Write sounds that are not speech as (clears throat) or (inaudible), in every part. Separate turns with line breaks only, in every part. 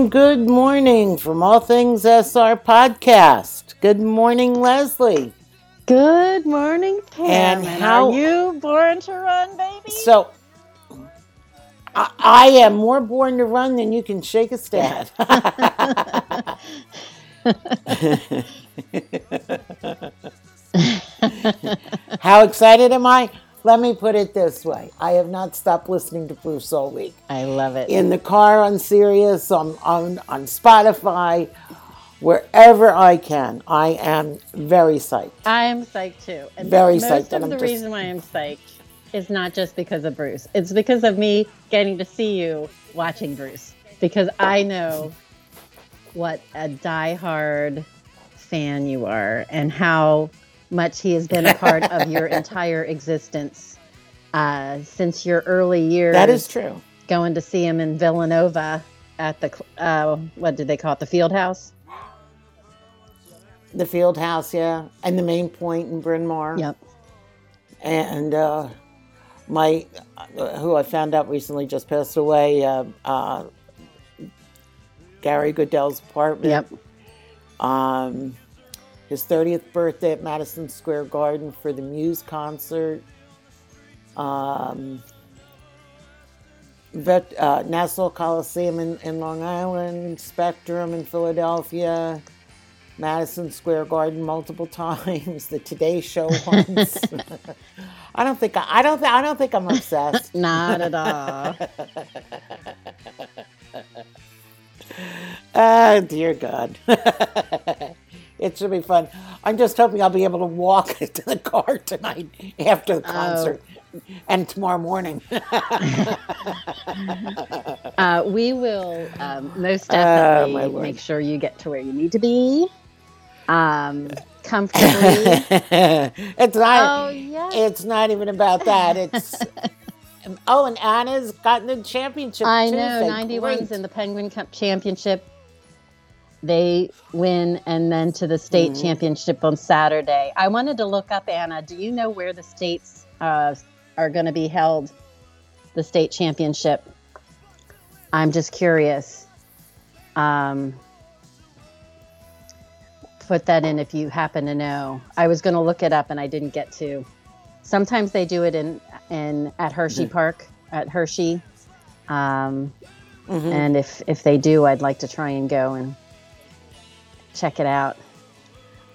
morning, good morning from All Things SR Podcast. Good morning, Leslie.
Good morning, Pam.
And
And
how-
are you born to run, baby?
So, I, I am more born to run than you can shake a stat. (laughs) (laughs) How excited am I? Let me put it this way I have not stopped listening to Bruce all week.
I love it.
in the car on Sirius, on, on, on Spotify, wherever I can. I am very psyched.
I'm psyched too. And
Very
most
psyched, and
of the
just-
reason why I'm psyched is not just because of Bruce. It's because of me getting to see you watching Bruce. Because I know what a diehard fan you are and how much he has been a part of your (laughs) entire existence uh, since your early years.
That is true.
going to see him in Villanova at the uh, what did they call it? The Field House.
The field house, yeah, and the main point in Bryn Mawr.
Yep.
And uh, my, who I found out recently just passed away, uh, uh, Gary Goodell's apartment.
Yep.
Um, his 30th birthday at Madison Square Garden for the Muse concert. Um, vet, uh, Nassau Coliseum in, in Long Island, Spectrum in Philadelphia, Madison Square Garden multiple (laughs) times, the Today Show (laughs) once. (laughs) I don't think I, I don't th- I don't think I'm obsessed.
Not at all.
Ah, dear God. It should be fun. I'm just hoping I'll be able to walk (laughs) to the car tonight after the concert and tomorrow morning. (laughs)
Uh, we will um, most
Oh,
definitely
Lord.
make sure you get to where you need to be, um, comfortably. (laughs)
it's not.
oh yeah.
It's not even about that. It's. oh, and Anna's gotten the championship.
I
Tuesday.
know. Ninety runs in the Penguin Cup Championship. They win, and then to the state
Mhm.
championship on Saturday. I wanted to look up Anna. Do you know where the states uh, are going to be held? The state championship. I'm just curious. Um, put that in if you happen to know. I was going to look it up and I didn't get to. Sometimes they do it in in at Hershey Park at Hershey. Um,
Mhm.
and if if they do, I'd like to try and go and check it out.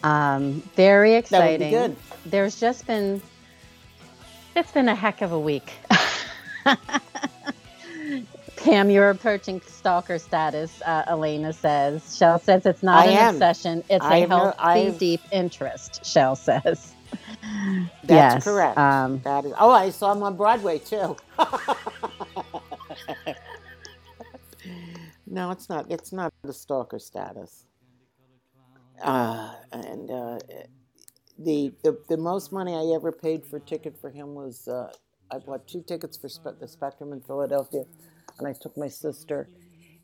Um, very
That
exciting.
would be good.
There's just been it's been a heck of a week. (laughs) Pam, you're approaching stalker status. Uh, Elena says. Shell says it's not
I
an
am.
obsession; it's
I
a healthy,
I've-
deep interest. Shell says.
That's
yes,
correct.
Um,
That is. Oh, I saw him on Broadway too. (laughs) no, it's not. It's not the stalker status. Uh, and uh, the, the the most money I ever paid for a ticket for him was uh, I bought two tickets for Spe- the Spectrum in Philadelphia, and I took my sister,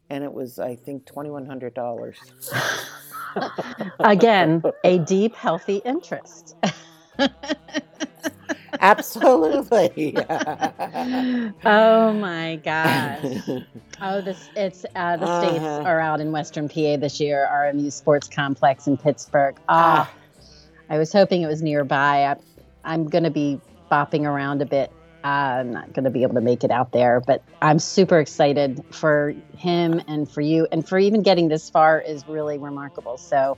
and it was I think twenty one hundred dollars. (laughs)
again, a deep, healthy interest. (laughs)
Absolutely. (laughs)
oh my gosh. (laughs) Oh, this it's uh, the states
Uh-huh.
are out in Western PA this year. RMU Sports Complex in Pittsburgh. Ah, I was hoping it was nearby. I, I'm going to be bopping around a bit. Uh, I'm not going to be able to make it out there, but I'm super excited for him and for you, and for even getting this far is really remarkable. So.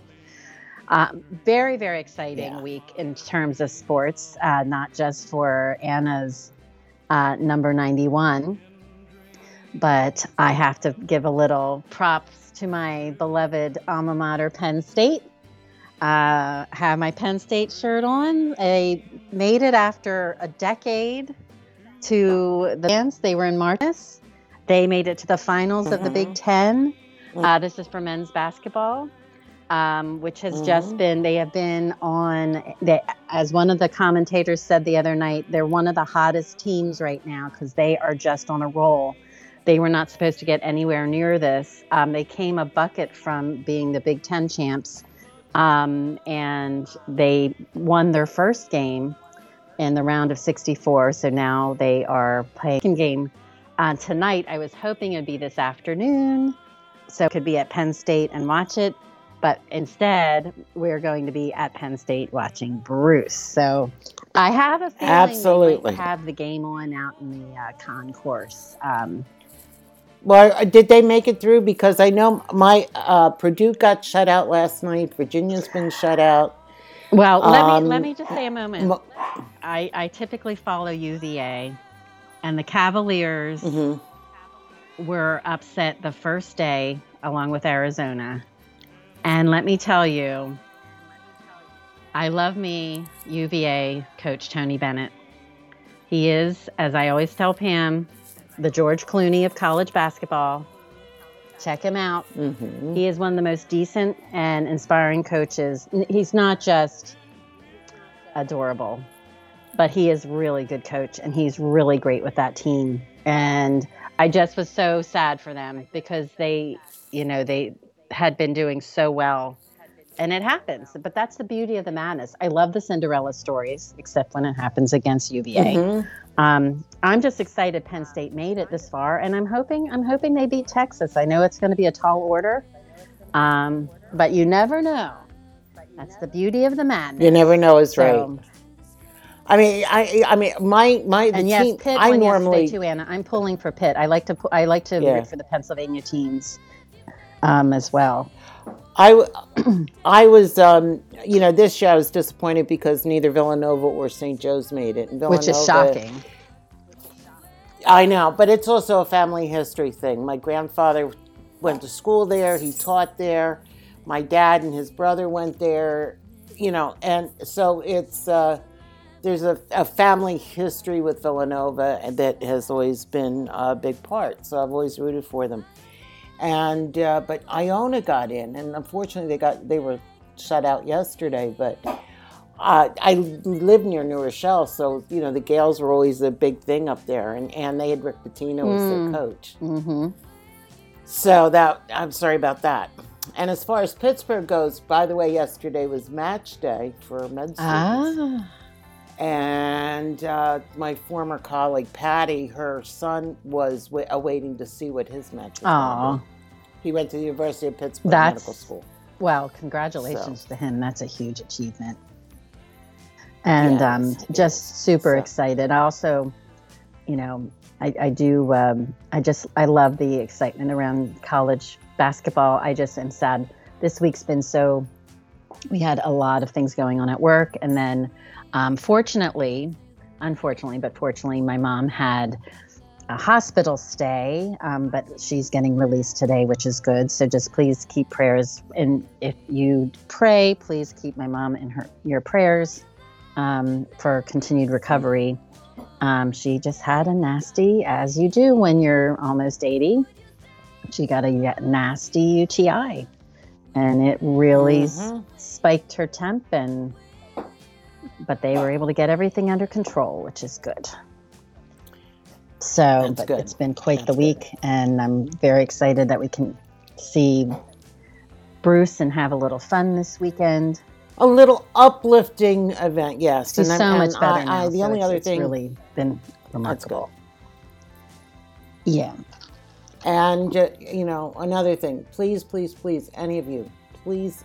Um, very, very exciting
Yeah.
week in terms of sports, uh, not just for Anna's uh, number 91, but I have to give a little props to my beloved alma mater, Penn State. Uh, have my Penn State shirt on. I made it after a decade to the dance. They were in Martis. They made it to the finals of the. Big Ten.
Mm.
Uh, this is for men's basketball, um, which has just
Mhm.
been, they have been on, they, as one of the commentators said the other night, they're one of the hottest teams right now because they are just on a roll. They were not supposed to get anywhere near this. Um, they came a bucket from being the Big Ten champs, um, and they won their first game in the round of 64. So now they are playing game uh, tonight. I was hoping it'd be this afternoon, so could be at Penn State and watch it. But instead, we're going to be at Penn State watching Bruce. So I have a feeling
Absolutely.
we have the game on out in the uh, concourse. Um,
Well, did they make it through? Because I know my uh, Purdue got shut out last night. Virginia's been shut out.
well, let
Um,
me let me just say a moment.
Mo-
I, I typically follow UVA, and the Cavaliers
mhm.
were upset the first day along with Arizona. And let me tell you, I love me UVA coach Tony Bennett. He is, as I always tell Pam, the George Clooney of college basketball. Check him out.
Mhm.
He is one of the most decent and inspiring coaches. He's not just adorable, but he is really good coach and he's really great with that team. And I just was so sad for them because they, you know, they had been doing so well. And it happens, but that's the beauty of the madness. I love the Cinderella stories, except when it happens against UVA.
Mhm.
Um, I'm just excited Penn State made it this far, and I'm hoping I'm hoping they beat Texas. I know it's going to be a tall order, um, but you never know. That's the beauty of the madness.
You never know is right.
So-
I mean, I, I mean, my, my, the
and yes,
team.
Pitt
I normally,
too, Anna. I'm pulling for Pitt. I like to I like to
Yeah.
root for the Pennsylvania teams um, as well.
I, (clears throat) I was, um, you know, this year I was disappointed because neither Villanova or St. Joe's made it.
Which is shocking.
I know, but it's also a family history thing. My grandfather went to school there, he taught there. My dad and his brother went there, you know, and so it's uh, there's a, a family history with Villanova that has always been a big part. So I've always rooted for them. And uh, but Iona got in, and unfortunately they got they were shut out yesterday. But uh, I live near New Rochelle, so you know the Gaels were always a big thing up there, and, and they had Rick Pitino as
Mm.
their coach.
hmm
So that I'm sorry about that. And as far as Pittsburgh goes, by the way, yesterday was match day for med students,
Ah,
and uh, my former colleague Patty, her son was w- awaiting to see what his match was. Gonna
Aw.
be. He went to the University of Pittsburgh
That's-
Medical School.
well, congratulations to him. That's a huge achievement. And um, just super
So-
excited. I also, you know, I, I do, um, I just, I love the excitement around college basketball. I just am sad. This week's been so, we had a lot of things going on at work. And then, um, fortunately, unfortunately, but fortunately, my mom had a hospital stay, um, but she's getting released today, which is good. So just please keep prayers, and if you pray, please keep my mom in her your prayers um, for continued recovery. Um, she just had a nasty, as you do when you're almost 80. She got a nasty UTI, and it really s-
Mhm.
spiked her temp, and but they were able to get everything under control, which is good. So,
good.
it's been quite
That's
the
good.
week, and I'm very excited that we can see Bruce and have a little fun this weekend.
A little uplifting event, yes.
She's
I'm-
so much
and
better
I,
now.
I, the
so
only
it's-
other
it's
thing,
really been remarkable. Yeah.
And uh, you know, another thing, please, please, please, any of you, please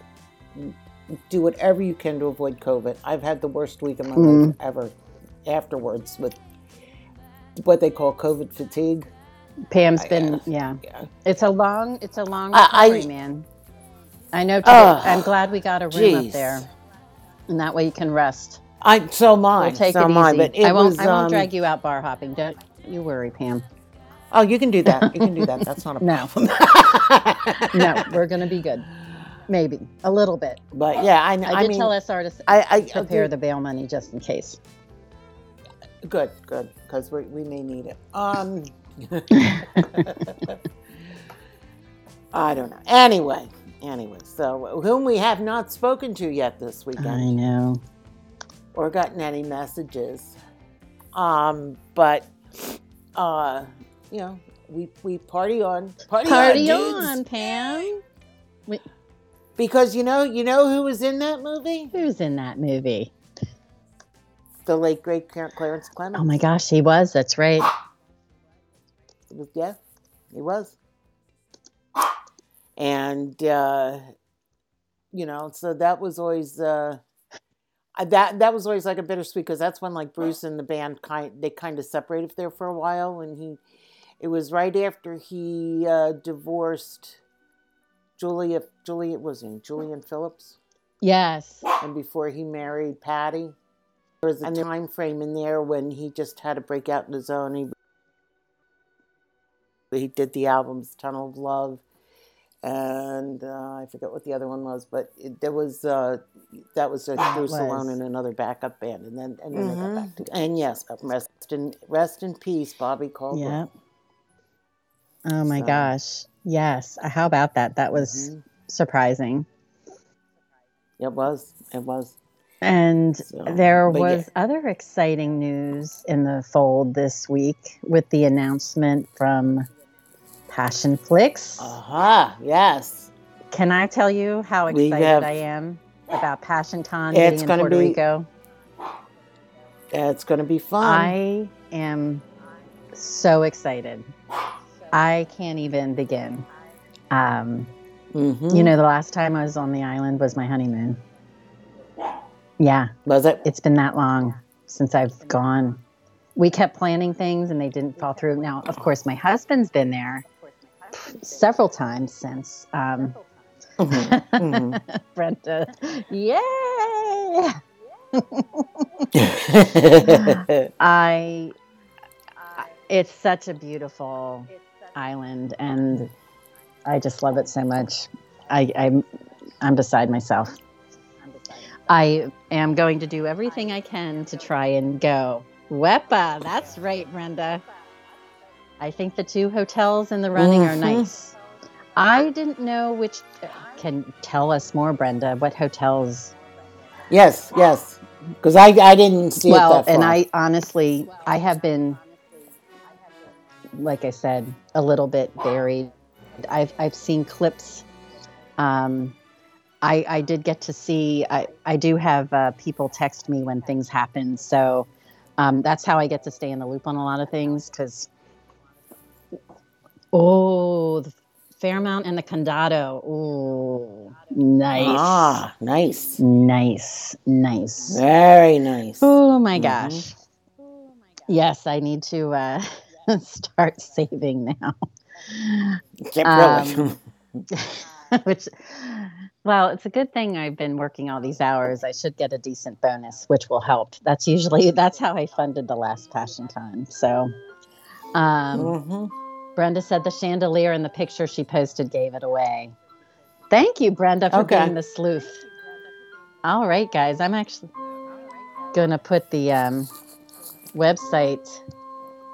do whatever you can to avoid COVID. I've had the worst week of my
Mm.
life ever afterwards with what they call COVID fatigue.
Pam's
I,
been
uh,
yeah.
yeah.
It's a long it's a long
I- I-
man. I know. Today,
Ugh.
I'm glad we got a room up there, and that way you can rest.
I so mine,
We'll take
so
it
mine,
easy.
but it
I won't.
was.
I won't
um,
drag you out bar hopping. Don't you worry, Pam.
Oh, you can do that. You can do that. (laughs) That's not a
No.
problem. (laughs)
No, we're gonna be good. Maybe a little bit.
But yeah, I,
I
I,
did
mean,
tell SR to s-
I, I
prepare
okay,
the bail money just in case.
Good, good, because we we may need it. Um, (laughs) I don't know. Anyway, anyway, so whom we have not spoken to yet this weekend.
I
weekend
know.
or gotten any messages, um, but uh, you know, we we party on, party,
Party
on, dudes.
on, Pam.
because you know, you know who was in that movie?
Who's in that movie?
The late great Clarence Clemons.
Oh my gosh, he was. That's right.
Yeah, he was. and uh, you know, so that was always uh, that that was always like a bittersweet because that's when like Bruce and the band kind they kind of separated there for a while, and he it was right after he uh, divorced Julia Julia was in Julianne Phillips.
Yes.
And before he married Patti, there was a time frame in there when he just had to break out in his own. He he did the albums Tunnel of Love, and uh, I forget what the other one was, but it, there was uh, that was a Bruce alone and another backup band, and then and then mm-hmm. they got back mm-hmm. together. And yes, rest in rest in peace, Bobby Caldwell.
Yeah. Oh my so. gosh! Yes. How about that? That was mm-hmm. surprising.
It was. It was.
And so, there was yeah. other exciting news in the fold this week with the announcement from Passionflix.
Aha, uh-huh, yes.
Can I tell you how excited have, I am about PassionCon getting in Puerto
be,
Rico?
It's going to be fun.
I am so excited. I can't even begin. Um, mm-hmm. You know, the last time I was on the island was my honeymoon. Yeah.
Was it?
It's been that long since I've gone. We kept planning things and they didn't fall through. Now, of course, my husband's been there several times since. Um, mm-hmm. (laughs) Mm-hmm. Brenda, yay! (laughs) I, it's such a beautiful island, and I just love it so much. I, I'm, I'm beside myself. I am going to do everything I can to try and go. Wepa, that's right, Brenda. I think the two hotels in the running mm-hmm. are nice. I didn't know which. Can tell us more, Brenda? What hotels?
Yes, yes. Because I, I didn't see
well,
and
I honestly I have been, like I said, a little bit buried. I've I've seen clips. Um, I I did get to see. I I do have uh, people text me when things happen, so um, that's how I get to stay in the loop on a lot of things because Oh, the Fairmont and the Condado. Oh, nice.
Ah, nice.
Nice. Nice.
Very nice.
Oh my mm-hmm. gosh. Yes, I need to uh, (laughs) start saving now. Get Um, (laughs) (laughs) which, well, it's a good thing I've been working all these hours. I should get a decent bonus, which will help. That's usually (laughs) that's how I funded the last passion time. So, um, mm-hmm. Brenda said the chandelier in the picture she posted gave it away. Thank you, Brenda, for okay. being the sleuth. All right, guys, I'm actually going to put the um, website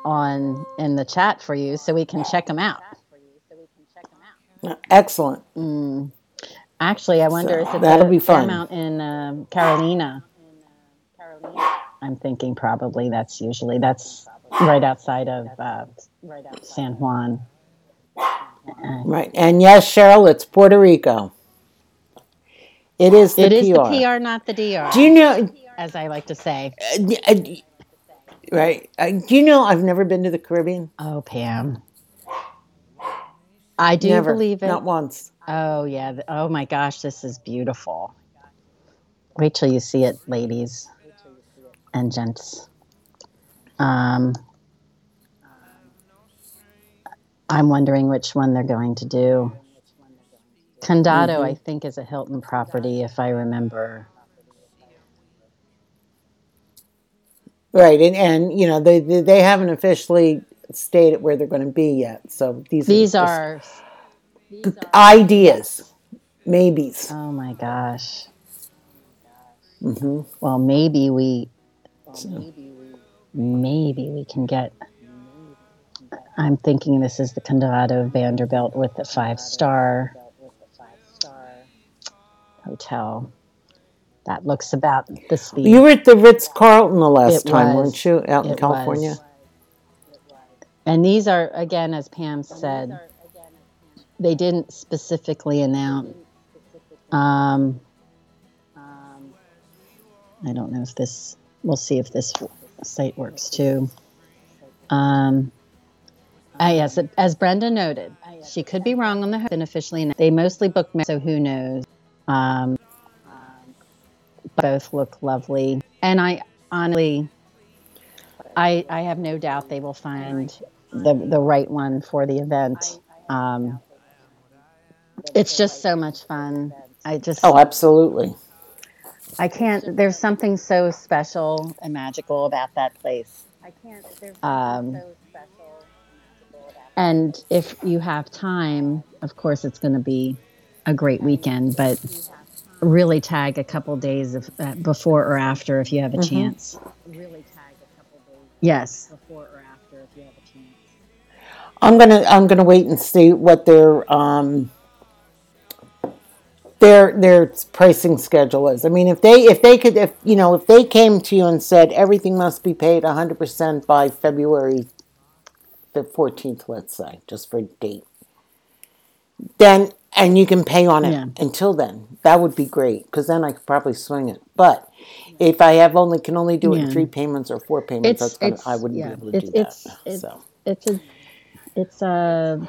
on in the chat for you so we can check them out.
Excellent.
Mm. Actually, I wonder so, if
that'll be fun.
Fairmont in um, Carolina. I'm thinking probably that's usually that's right outside of uh, San Juan.
Right, and yes, Cheryl, it's Puerto Rico. It is the
it is
PR.
the PR, not the DR.
Do you know?
As I like to say.
Uh, uh, right. Uh, do you know I've never been to the Caribbean?
Oh, Pam. I do
never,
believe it.
Not once.
Oh yeah. Oh my gosh, this is beautiful. Wait till you see it, ladies and gents. Um, I'm wondering which one they're going to do. Condado, mm-hmm. I think, is a Hilton property, if I remember.
Right, and and you know they they haven't officially stated where they're going to be yet. So these
these are,
these are ideas, maybes.
Oh my gosh.
Mm-hmm.
Well, maybe we, maybe we can get I'm thinking this is the Condado Vanderbilt with the five star hotel. That looks about the speed.
You were at the Ritz Carlton the last it time, was. weren't you, out in California? Was.
And these are, again, as Pam said, they didn't specifically announce. Um, I don't know if this, we'll see if this site works too. Um, Uh, yes, as Brenda noted, she could be wrong on the been officially. They mostly book, so who knows? Um, both look lovely, and I honestly, I I have no doubt they will find the the right one for the event. Um, it's just so much fun. I just
Oh, absolutely.
I can't. There's something so special and magical about that place. I can't. There's um, so special and if you have time, of course, it's going to be a great weekend. But really tag a couple days of, uh, before or after if you have a mm-hmm. chance. Really tag a couple days. Yes. Before
I'm gonna I'm gonna wait and see what their um their their pricing schedule is. I mean, if they if they could if you know if they came to you and said everything must be paid 100% by February the 14th, let's say, just for date, then and you can pay on it yeah. until then. That would be great because then I could probably swing it. But if I have only can only do it yeah. in three payments or four payments, it's, that's gonna, I wouldn't yeah. be able to it's, do
it's, that. It's, so it's a it's a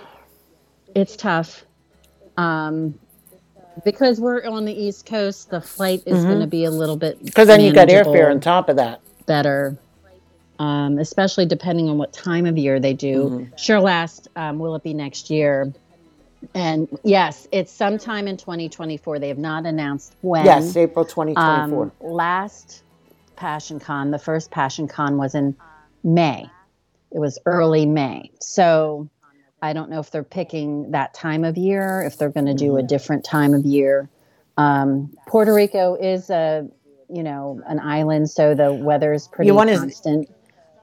it's tough. Um, because we're on the East Coast, the flight is mm-hmm. going to be a little bit
because then you got airfare on top of that.
Better, um, especially depending on what time of year they do. Mm-hmm. Sure, last um, will it be next year? And yes, it's sometime in 2024. They have not announced when.
Yes, April 2024. Um,
last Passion Con, the first Passion Con was in May. It was early May. So I don't know if they're picking that time of year, if they're going to do a mm-hmm. different time of year. Um, Puerto Rico is a, you know, an island, so the weather is pretty constant.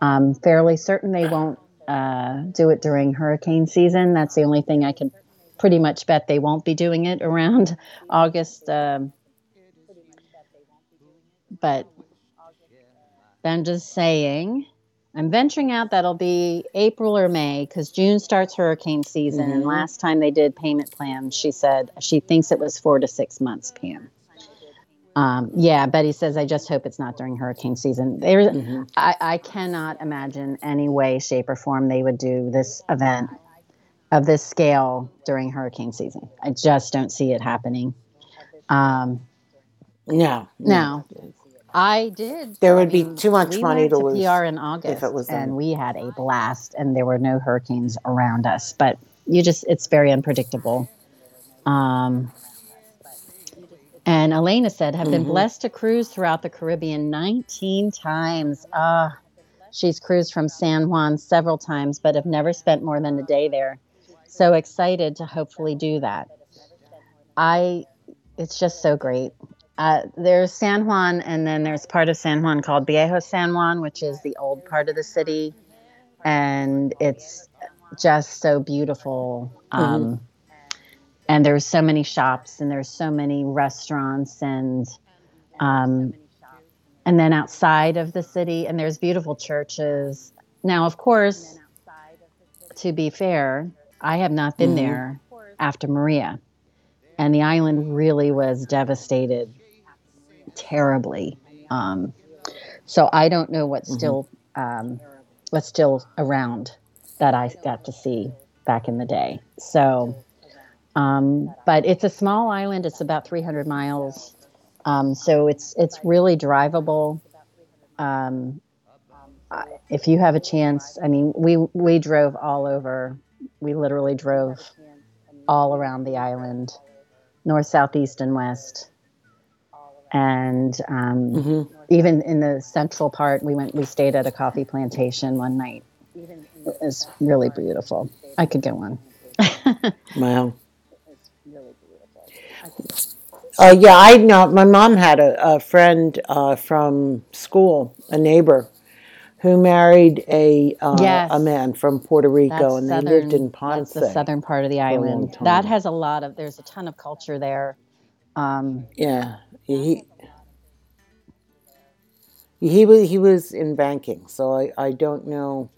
Um, fairly certain they won't uh, do it during hurricane season. That's the only thing I can pretty much bet they won't be doing it around (laughs) August. Um, but I'm just saying I'm venturing out that'll be April or May because June starts hurricane season. Mm-hmm. And last time they did payment plans, she said she thinks it was four to six months, Pam. Um, yeah, Betty says, I just hope it's not during hurricane season. There, mm-hmm. I, I cannot imagine any way, shape, or form they would do this event of this scale during hurricane season. I just don't see it happening. Um,
no.
No. I did.
There would be too much
we
money
to,
to lose.
PR in August, if it was and we had a blast, and there were no hurricanes around us. But you just—it's very unpredictable. Um, and Elena said, "Have mm-hmm. been blessed to cruise throughout the Caribbean 19 times. Ah, she's cruised from San Juan several times, but have never spent more than a day there. So excited to hopefully do that. I, it's just so great. Uh, there's San Juan, and then there's part of San Juan called Viejo San Juan, which is the old part of the city, and it's just so beautiful. Um, mm-hmm. And there's so many shops, and there's so many restaurants, and um, and then outside of the city, and there's beautiful churches. Now, of course, to be fair, I have not been mm-hmm. there after Maria, and the island really was devastated terribly. Um, so I don't know what's mm-hmm. still um, what's still around that I got to see back in the day. So, um, but it's a small island. It's about 300 miles. Um, so it's it's really drivable. Um, if you have a chance, I mean, we we drove all over. We literally drove all around the island, north, south, east, and west and um, mm-hmm. even in the central part we went we stayed at a coffee plantation one night it was really beautiful i could go on (laughs)
wow uh, yeah i know my mom had a, a friend uh, from school a neighbor who married a uh, yes. a man from Puerto Rico, that's and southern, they lived in Ponce.
That's the southern part of the island. That has a lot of. There's a ton of culture there. Um,
yeah, he he was he was in banking, so I, I don't know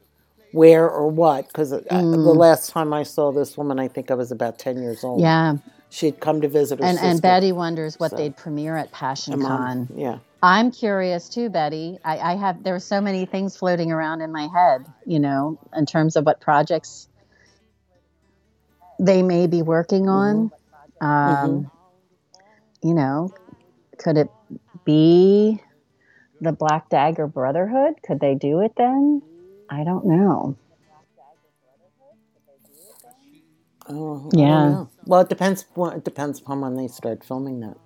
where or what because mm. the last time I saw this woman, I think I was about ten years old.
Yeah,
she'd come to visit her
and
sister.
and Betty wonders what so. they'd premiere at Passion Con.
Yeah,
I'm curious too, Betty. I, I have there are so many things floating around in my head, you know, in terms of what projects they may be working on.
Mm-hmm.
Um, You know, could it be the Black Dagger Brotherhood? Could they do it then? I don't know.
Oh,
Yeah.
know. Well, it depends. Well, it depends upon when they start filming that.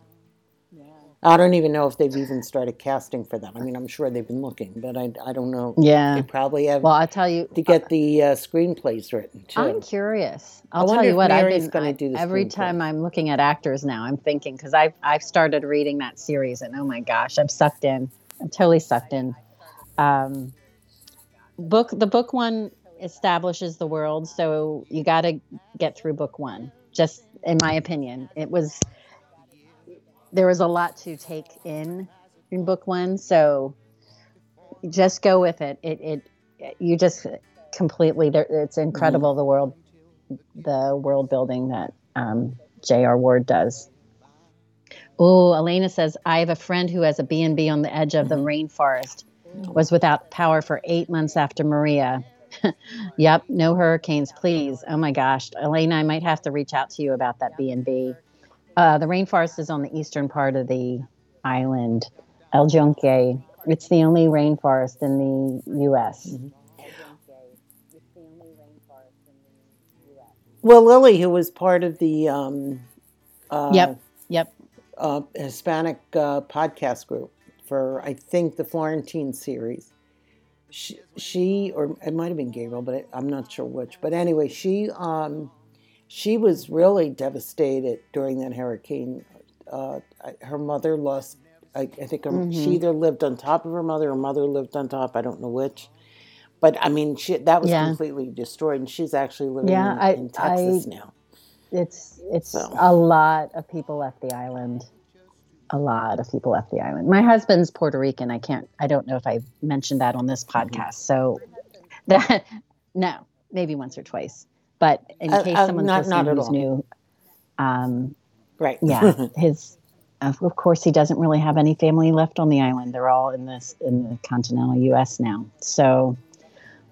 I don't even know if they've even started casting for that. I mean, I'm sure they've been looking, but I, I don't know.
Yeah.
They probably have
Well, I'll tell you.
to get the uh, screenplays written too.
I'm curious. I'll tell you what. I've been
gonna
I- every
screenplay.
time I'm looking at actors now. I'm thinking because I've I've started reading that series and oh my gosh, I'm sucked in. I'm totally sucked in. Um, book the book one establishes the world, so you got to get through book one. Just in my opinion, it was there was a lot to take in in book one, so just go with it. It it you just completely there it's incredible the world the world building that um, J.R. Ward does. Oh, Elena says I have a friend who has a B&B on the edge of the rainforest. Was without power for 8 months after Maria. (laughs) yep, no hurricanes, please. Oh my gosh, Elena, I might have to reach out to you about that B&B. Uh, the rainforest is on the eastern part of the island, El Yunque. It's the only rainforest in the U.S.
well, Lily, who was part of the um, uh,
Yep, yep.
uh, Hispanic uh, podcast group for I think the Florentine series. She, she or it might have been Gabriel, but I, I'm not sure which. But anyway, she um, she was really devastated during that hurricane. Uh, her mother lost. I, I think her, she either lived on top of her mother or mother lived on top. I don't know which. But I mean, she, that was
Yeah.
completely destroyed, and she's actually living
Yeah,
in,
I-
in Texas now.
It's it's
So.
a lot of people left the island. A lot of people left the island. My husband's Puerto Rican. I can't. I don't know if I mentioned that on this
Mm-hmm.
podcast. So (laughs) that no, maybe once or twice. But in
Uh,
case
uh,
someone's
not-
listening
not
who's
all.
new, um,
Right.
yeah, (laughs) his of course he doesn't really have any family left on the island. They're all in this in the continental U.S. now. So,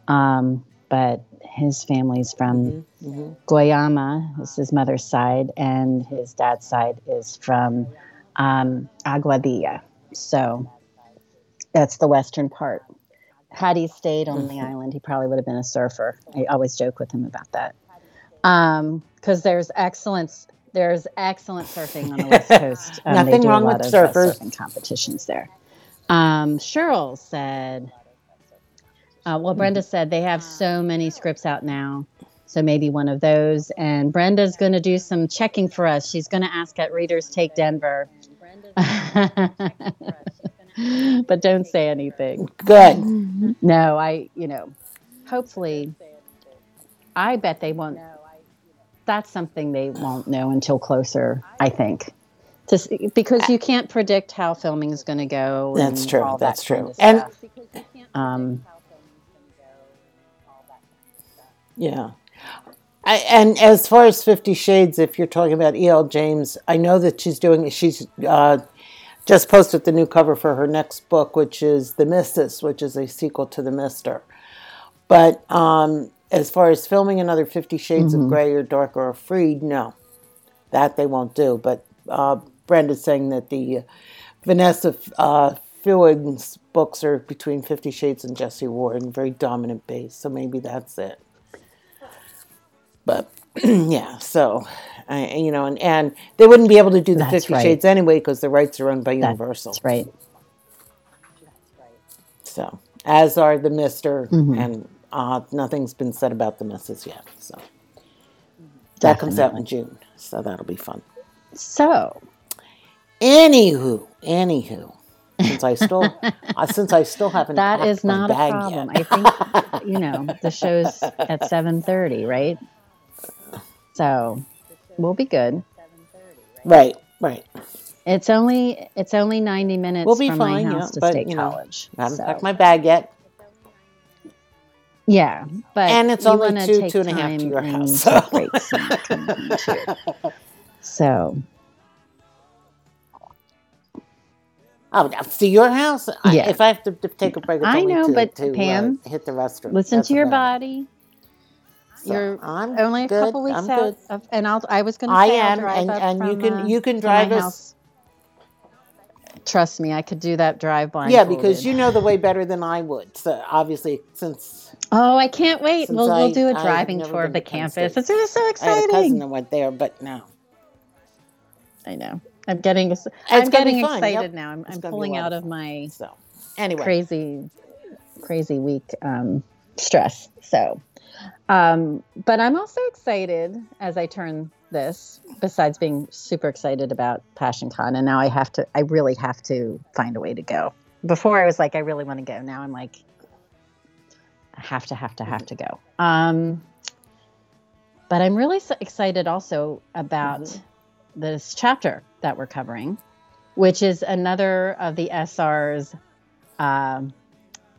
um, but his family's from
hmm
Guayama is his mother's side, and his dad's side is from um, Aguadilla. So that's the western part. Had he stayed on the island, he probably would have been a surfer. I always joke with him about that. Because there's excellence, there's excellent surfing on the west (laughs) coast. Um,
Nothing wrong with
uh,
surfers.
surfing competitions there. Um, Cheryl said, uh, well, Brenda said they have so many scripts out now. So maybe one of those. And Brenda's going to do some checking for us. She's going to ask at Readers Take Denver. (laughs) but don't say anything.
Good. (laughs)
No, I, you know, hopefully, I bet they won't. That's something they won't know until closer, I think. To, s- because you can't predict how filming is going to go.
That's true, that's
that kind
true.
of
And-
um,
Yeah. I, and as far as Fifty Shades, if you're talking about E.L. James, I know that she's doing, she's uh, just posted the new cover for her next book, which is The Missus, which is a sequel to The Mister. But um, as far as filming another Fifty Shades of Grey or Darker or Freed, no. That they won't do. But uh, Brenda's saying that the Vanessa uh, Fewing's books are between Fifty Shades and Jesse Ward and very dominant base, so maybe that's it. But (clears throat) yeah, so I, you know, and, and they wouldn't be able to do the
That's
Fifty
right.
Shades anyway because the rights are owned by Universal.
that's right.
So as are the Mister,
Mm-hmm.
and uh, nothing's been said about the Missus yet. So that comes out in June, so that'll be fun.
So,
Anywho, anywho, since I still (laughs) uh, since I still haven't
that is not a problem.
yet.
I think you know the (laughs) show's at seven thirty, right? So we'll be good.
right, right.
It's only it's only ninety minutes
We'll be
from
fine,
my
yeah,
to
but,
State
you know,
College.
I haven't
So,
packed my bag yet,
yeah, but
and it's only two two and a half to your house. So.
breaks and come (laughs) home, too. So
Oh, to your house? I-
Yeah.
if I have to, to take a break, it's
I know,
to,
but
to, uh,
Pam,
hit the restroom.
listen
That's
to your body.
So
You're
I'm
only a
good.
couple weeks
I'm
out, of, and I'll. I was going to
I
say I'll
am,
drive
and,
up
and you can
uh,
you can drive us.
house. Trust me, I could do that drive blind.
Yeah, because you know the way better than I would. So obviously, since
Oh, I can't wait. We'll
I-
we'll do a driving tour of the campus.
State.
It's just so
I had a cousin
exciting.
that went there, but no.
I know. I'm getting. I'm getting excited
yep.
now. I'm, I'm
gonna be a
pulling out
of
of my
So anyway,
crazy, crazy week um, stress. So, um, but I'm also excited as I turn this. Besides being super excited about Passion Con, and now I have to. I really have to find a way to go. Before I was like, I really want to go. Now I'm like, I have to, have to, have to go. Um, but I'm really so excited also about
Mhm.
this chapter that we're covering, which is another of the SR's um,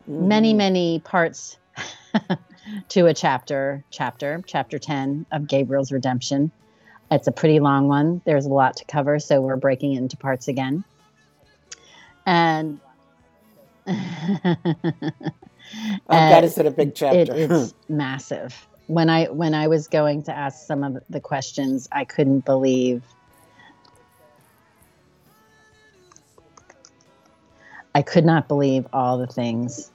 many,
Mhm.
many parts (laughs) to a chapter. Chapter, chapter ten of Gabriel's Redemption. It's a pretty long one. There's a lot to cover, so we're breaking it into parts again. And
Oh,
uh,
is it a big
it,
chapter?
it's (laughs) massive. When I when I was going to ask some of the questions, I couldn't believe. I could not believe all the things.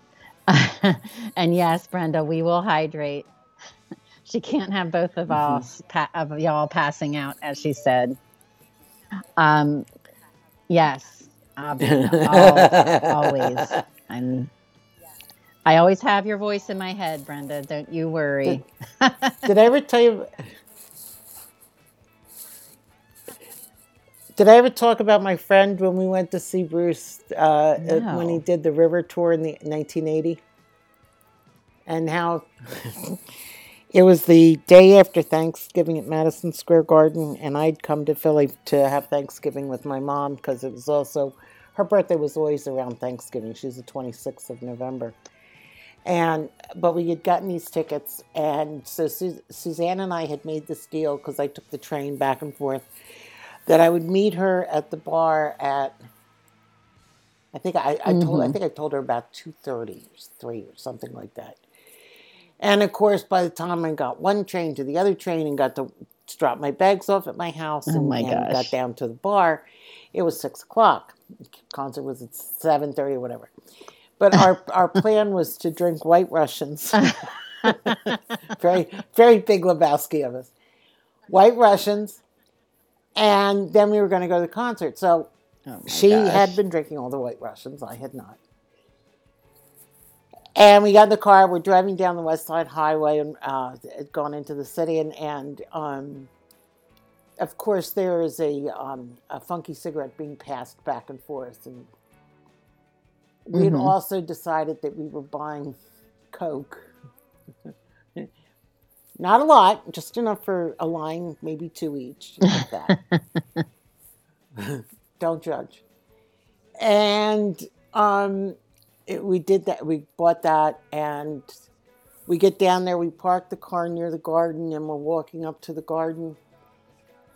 (laughs) and yes, Brenda, we will hydrate. (laughs) She can't have both of us pa- of y'all passing out, as she said. Um, yes, obvi- al- (laughs) always. I'm. I always have your voice in my head, Brenda. Don't you worry.
Did I ever tell you? Did I ever talk about my friend when we went to see Bruce uh, uh, when he did the river tour in the 1980? And how (laughs) it was the day after Thanksgiving at Madison Square Garden, and I'd come to Philly to have Thanksgiving with my mom because it was also her birthday was always around Thanksgiving. She's the 26th of November and but we had gotten these tickets and so Su- suzanne and i had made this deal because i took the train back and forth that i would meet her at the bar at i think i, I told i
Mhm.
think i told her about 2.30 or 3 or something like that and of course by the time i got one train to the other train and got to drop my bags off at my house
Oh
and,
my
and got down to the bar it was 6 o'clock concert was at 7.30 or whatever but our, our plan was to drink white Russians. (laughs) (laughs) very, very big Lebowski of us. White Russians. And then we were going to go to the concert. So
Oh
she
gosh.
had been drinking all the white Russians. I had not. And we got in the car. We're driving down the West Side Highway and uh, had gone into the city. And, and um, of course, there is a, um, a funky cigarette being passed back and forth. And we had
Mhm.
also decided that we were buying Coke. (laughs) Not a lot, just enough for a line, maybe two each. Like that. (laughs) Don't judge. And um, it, we did that. We bought that, and we get down there. We park the car near the garden, and we're walking up to the garden.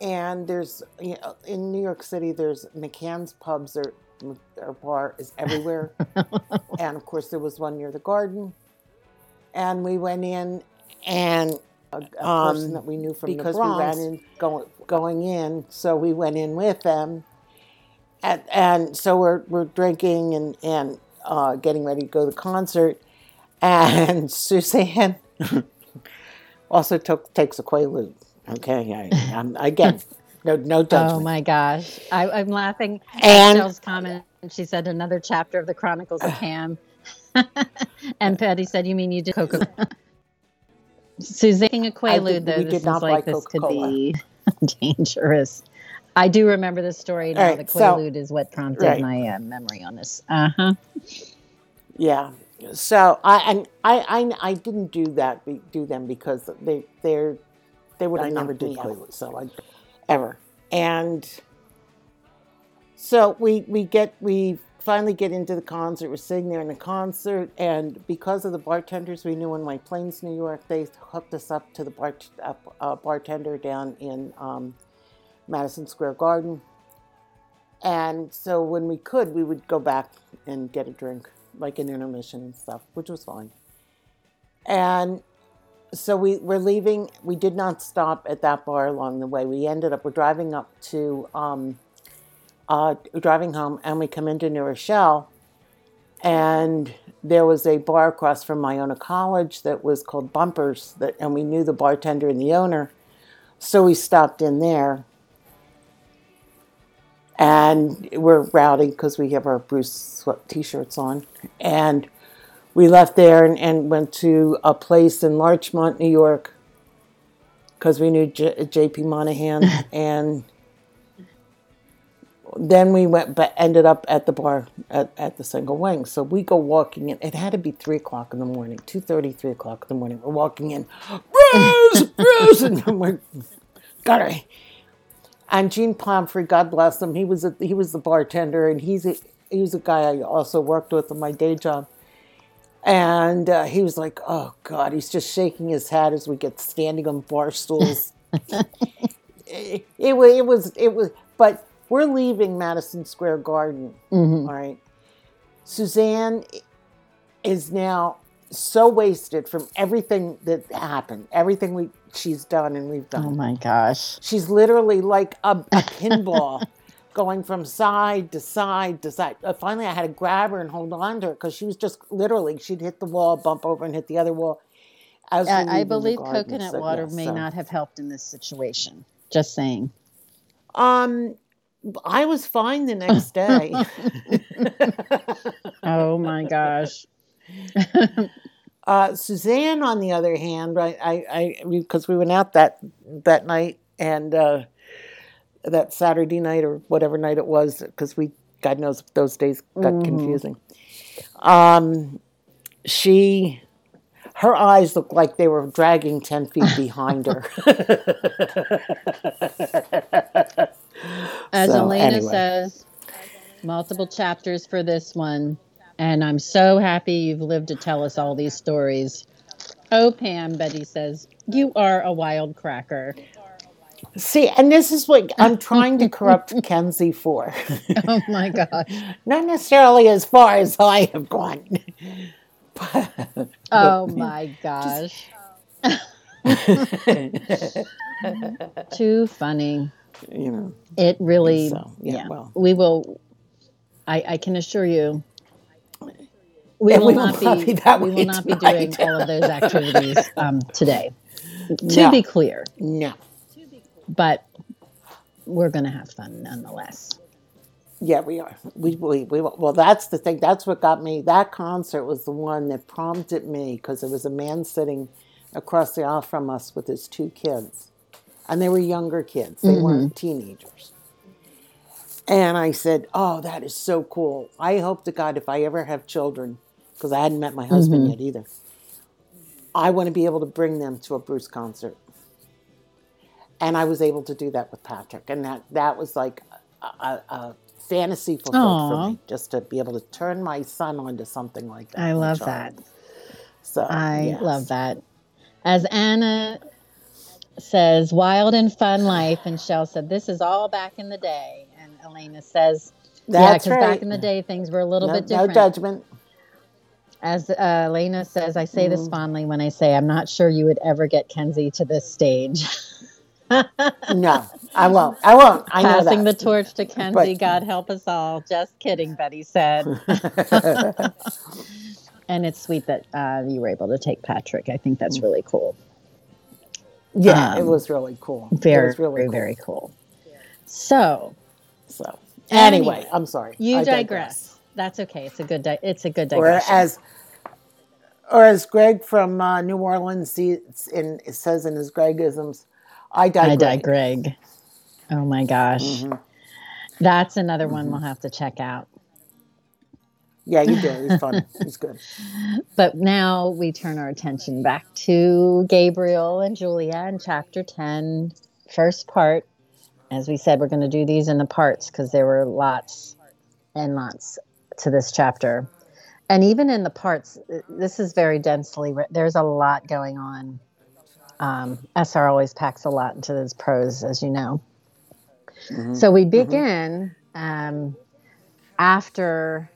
And there's you know, in New York City, there's McCann's pubs or or bar is everywhere. (laughs) and of course, there was one near the garden. And we went in, and a, a person that we knew from
because
the
we ran in-
going going in, so we went in with them. And, and so we're we're drinking and and uh, getting ready to go to the concert, and (laughs) Suzanne also took takes a Quaalude. Okay, I, I'm, again, no no (laughs) judgment.
Oh my gosh. I, I'm laughing
And-
Michelle's comment. She said another chapter of the Chronicles of Pam. (laughs) and Patty said, You mean you did Coca Suzanne Quaalude, though, this is like this could be (laughs) dangerous. I do remember this story now.
Right,
the
so-
Quaalude is what prompted
right.
my uh, memory on this. Uh huh.
Yeah. So I and I, I I didn't do that be- do them because they they're they would have
I never did Quaalude.
so I ever and so we we get we finally get into the concert. We're sitting there in the concert, and because of the bartenders we knew in White Plains, New York, they hooked us up to the bar, uh, uh, bartender down in um, Madison Square Garden. And so when we could, we would go back and get a drink, like an intermission and stuff, which was fine. And so we were leaving. We did not stop at that bar along the way. We ended up we're driving up to um, uh, driving home, and we come into New Rochelle, and there was a bar across from Iona College that was called Bumpers. That and we knew the bartender and the owner, so we stopped in there. And we're rowdy because we have our Bruce Sweat t-shirts on, and we left there and, and went to a place in Larchmont, New York, because we knew J- J.P. Monahan, (laughs) and then we went, but ended up at the bar at, at the Single Wing. So we go walking in. It had to be three o'clock in the morning, two thirty, three o'clock in the morning. We're walking in, Bruce, Bruce, and I'm like, got it. And Gene Pomfrey, God bless him, he was a, he was the bartender, and he's a, he was a guy I also worked with in my day job. And uh, he was like, "Oh God," he's just shaking his head as we get standing on bar stools. (laughs) it, it, it was it was, but we're leaving Madison Square Garden.
Mhm.
all right. Suzanne is now so wasted from everything that happened, everything we she's done and we've done.
Oh my gosh.
She's literally like a, a (laughs) pinball going from side to side to side. Uh, finally, I had to grab her and hold on to her because she was just literally, she'd hit the wall, bump over, and hit the other wall. As we're
I, I
leaving the
believe
garden.
coconut
So,
water
yeah,
may
so-
not have helped in this situation. Just saying.
Um, I was fine the next day. (laughs)
Oh my gosh. (laughs)
Uh, Suzanne, on the other hand, I, I, I because we went out that that night and uh, that Saturday night or whatever night it was, because we, God knows, those days got
Mhm.
confusing. Um, she, her eyes looked like they were dragging ten feet behind her. (laughs)
As
So,
Elena
anyway.
says, multiple chapters for this one. And I'm so happy you've lived to tell us all these stories. Oh, Pam, Betty says, you are a wild cracker.
See, and this is what I'm trying to corrupt (laughs) Kenzie for.
Oh my gosh.
Not necessarily as far as I have gone. Oh, but-
Oh my gosh. (laughs) Too funny.
You know,
It really,
so, yeah,
yeah.
well.
We will, I, I can assure you, we will
we will
not
not
be,
be that
we will not be doing all of those activities (laughs) um, today. To
No.
be clear,
no.
but we're going to have fun nonetheless.
Yeah, we are. We, we, we, well, that's the thing. That's what got me. That concert was the one that prompted me because there was a man sitting across the aisle from us with his two kids. And they were younger kids, they weren't mm-hmm. teenagers. And I said, Oh, that is so cool. I hope to God if I ever have children, because I hadn't met my husband mm-hmm. yet either, I want to be able to bring them to a Bruce concert. And I was able to do that with Patrick. And that, that was like a, a, fantasy fulfilled for me, just to be able to turn my son onto something like that.
I love
child.
that.
So
I
yes.
love that. As Anna says, wild and fun life. And Shell said, this is all back in the day. And Elena says, yeah,
That's
because
right.
back in the day, things were a little
no,
bit different.
no judgment.
As uh, Elena says, I say
Mm.
this fondly when I say, I'm not sure you would ever get Kenzie to this stage. (laughs)
No, I won't. I won't. I know
Passing the torch to Kenzie,
But-
God help us all. Just kidding, Betty said. (laughs) (laughs) and it's sweet that uh, you were able to take Patrick. I think that's really cool.
Yeah, it
Um,
was really cool. it
Very,
was really
very,
cool.
very cool. So
So anyway,
Anyway,
I'm sorry.
you
I
digress. That's okay. It's a good. Di- it's a good
Or
digression.
as, or as Greg from uh, New Orleans sees in, says in his Gregisms, I
I
digress.
die, Greg. Oh my gosh,
Mhm.
that's another one
Mm-hmm.
we'll have to check out.
Yeah, you do. He's fun. He's good. (laughs)
But now we turn our attention back to Gabriel and Julia in chapter 10, first part. As we said, we're going to do these in the parts because there were lots and lots to this chapter. And even in the parts, this is very densely written. There's a lot going on. Um, SR always packs a lot into his prose, as you know.
Mhm.
So we begin um, after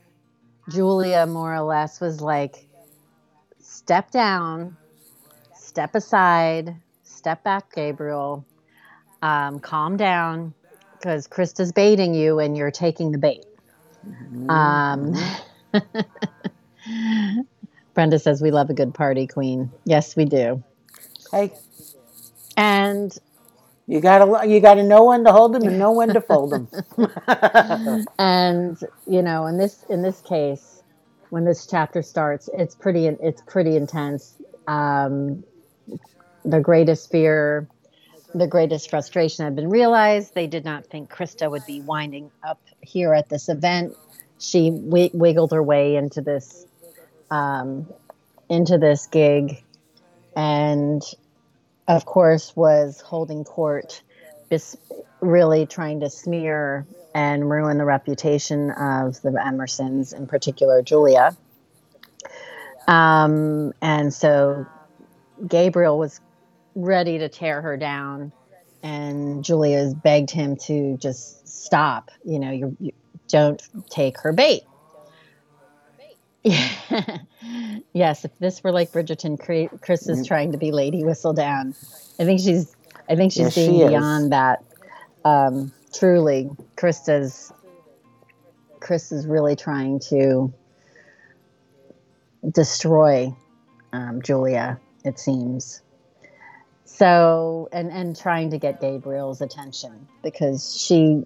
Julia, more or less, was like, step down, step aside, step back, Gabriel, um, calm down, because Christa's baiting you and you're taking the bait. Um, (laughs) Brenda says we love a good party queen. Yes, we do.
Hey,
And
you gotta you gotta know when to hold them and know when to fold them. (laughs)
and you know, in this in this case, when this chapter starts, it's pretty it's pretty intense. Um, the greatest fear, the greatest frustration had been realized. They did not think Christa would be winding up here at this event. She wi- wiggled her way into this um, into this gig, and of course was holding court, bis- really trying to smear and ruin the reputation of the Emersons, in particular Julia. Um, and so Gabriel was ready to tear her down, and Julia begged him to just stop. You know, you, you don't take her bait. (laughs) yes, if this were like Bridgerton, Chris is trying to be Lady Whistledown. I think she's, I think she's
Yes,
being
is.
beyond that. Um, truly, Christa's, Chris is really trying to destroy um, Julia. It seems. So, and and trying to get Gabriel's attention because she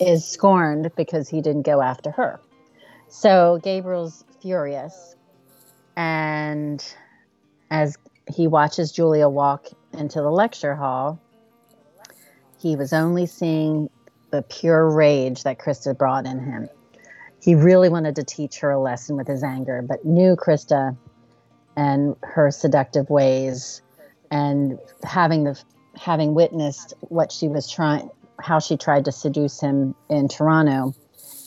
is scorned because he didn't go after her. So Gabriel's furious, and as he watches Julia walk into the lecture hall, he was only seeing the pure rage that Christa brought in him. He really wanted to teach her a lesson with his anger, but knew Christa and her seductive ways, and having the having witnessed what she was trying, how she tried to seduce him in Toronto,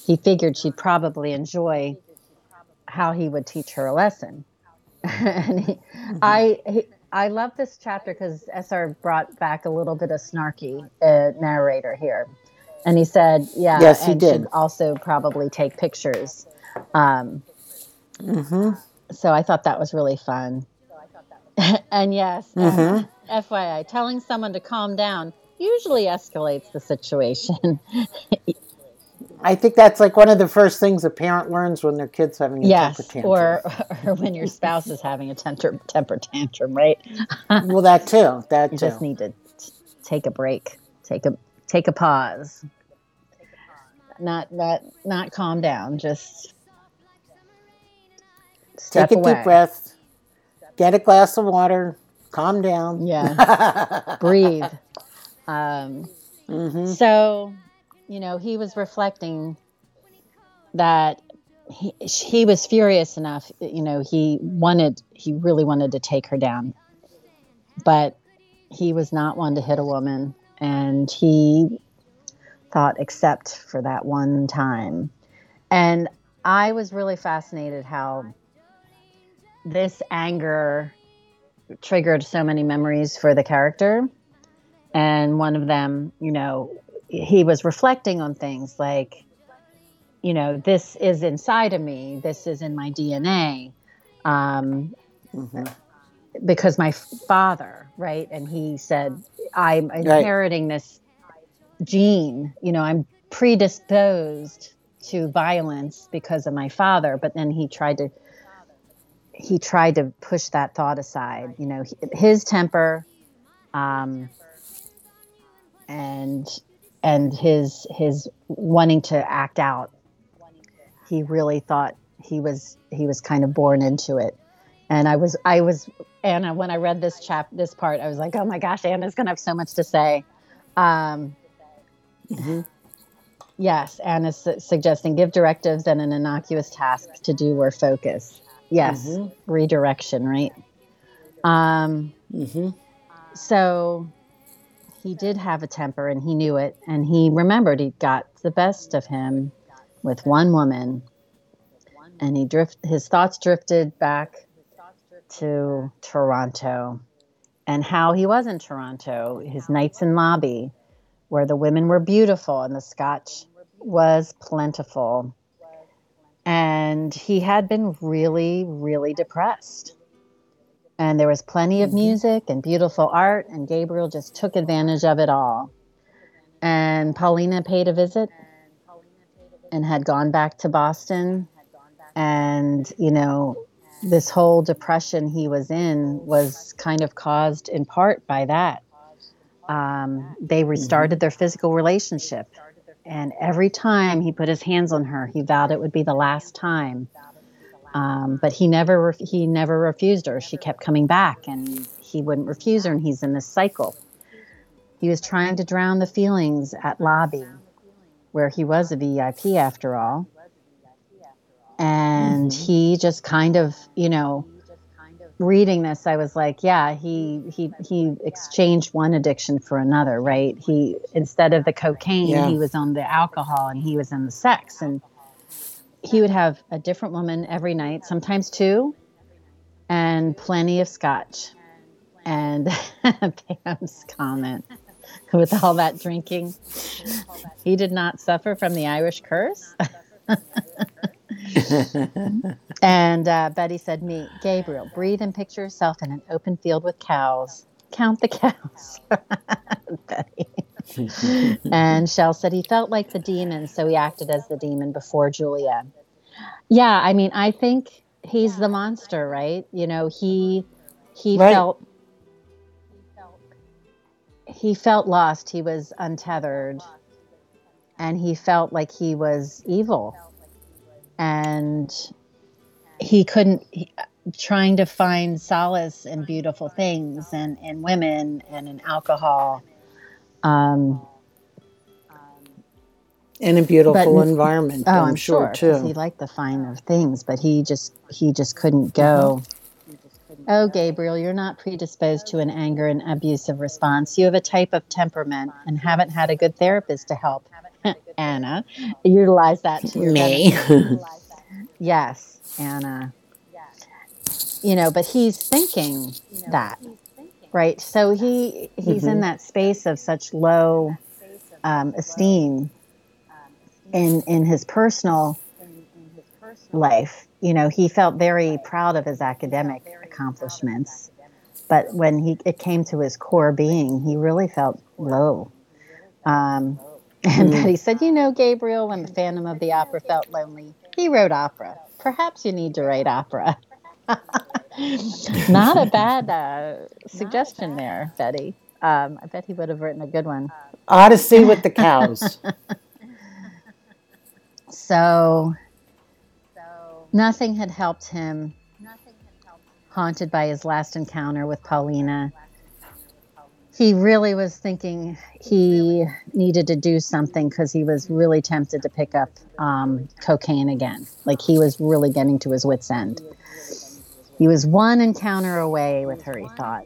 he figured she'd probably enjoy how he would teach her a lesson. (laughs) and he, I he, I love this chapter because SR brought back a little bit of snarky uh, narrator here, and he said, "Yeah,
Yes, he
and
did.
should also probably take pictures." Um,
hmm
so I thought that was really fun. (laughs) and yes, uh,
Mhm.
FYI, telling someone to calm down usually escalates the situation. (laughs)
I think that's like one of the first things a parent learns when their kid's having a
yes,
temper tantrum.
or or when your spouse is having a temper temper tantrum, right? (laughs)
well, that too. That
You
too.
just need to t- take a break, take a take a pause. Not not not calm down, just
Take a
away.
deep breath. Get a glass of water. Calm down.
Yeah, (laughs) breathe. Um,
hmm
So, you know, he was reflecting that he, he was furious enough, you know, he wanted, he really wanted to take her down. But he was not one to hit a woman. And he thought, except for that one time. And I was really fascinated how this anger triggered so many memories for the character and one of them you know he was reflecting on things like you know this is inside of me this is in my dna um,
hmm
because my father right? And he said i'm inheriting this gene you know i'm predisposed to violence because of my father. But then he tried to he tried to push that thought aside you know his temper um, and and his his wanting to act out he really thought he was he was kind of born into it. And i was i was anna when i read this chap this part i was like oh my gosh anna's gonna have so much to say. Um,
hmm
yes anna's su- suggesting give directives and an innocuous task to do or focus. Yes
Mhm.
redirection right? Um,
hmm
so he did have a temper and he knew it and he remembered he got the best of him with one woman. And he drift his thoughts drifted back to Toronto and how he was in Toronto his nights in lobby where the women were beautiful and the scotch was plentiful. And he had been really really depressed And there was plenty of music and beautiful art, and Gabriel just took advantage of it all. And Paulina paid a visit and had gone back to Boston. And, you know, this whole depression he was in was kind of caused in part by that. Um, they restarted their physical relationship. And every time he put his hands on her, he vowed it would be the last time. Um, but he never ref- he never refused her. She kept coming back, and he wouldn't refuse her, and he's in this cycle. He was trying to drown the feelings at lobby, where he was a VIP after all, and he just kind of, you know, reading this, I was like, yeah, he he he exchanged one addiction for another, right? He instead of the cocaine,
Yeah.
he was on the alcohol, and he was in the sex, and he would have a different woman every night, sometimes two, and plenty of scotch. And (laughs) Pam's comment with all that drinking, he did not suffer from the Irish curse. (laughs) and uh, Betty said, Me, Gabriel, breathe and picture yourself in an open field with cows. Count the cows. (laughs) Betty. And Shell said he felt like the demon, so he acted as the demon before Julia. Yeah, I mean, I think he's the monster, right? You know, he he
Right.
felt he felt lost. He was untethered, and he felt like he was evil, and he couldn't. He, trying to find solace in beautiful things and in women and in alcohol. Um,
In a beautiful
But-
environment,
Oh,
I'm,
I'm,
sure,
sure, 'cause
too.
he liked the finer things, but he just he just couldn't go. Oh, Gabriel, you're not predisposed to an anger and abusive response. You have a type of temperament and haven't had a good therapist to help. (laughs) Anna, utilize that to your
Me. (laughs)
Yes, Anna. You know, but he's thinking that, right? So he he's in that space of such low um, esteem in in his personal life. You know, he felt very proud of his academic accomplishments, but when he it came to his core being, he really felt low. Um, (laughs) and he said, "You know, Gabriel, when the Phantom of the Opera felt lonely, he wrote opera. Perhaps you need to write opera." (laughs) (laughs) Not a bad uh, suggestion there, Betty. Um, I bet he would have written a good one.
Odyssey with the cows. (laughs)
So nothing had helped him, haunted by his last encounter with Paulina. He really was thinking he needed to do something because he was really tempted to pick up um, cocaine again. Like he was really getting to his wits' end. He was one encounter away with her, he thought.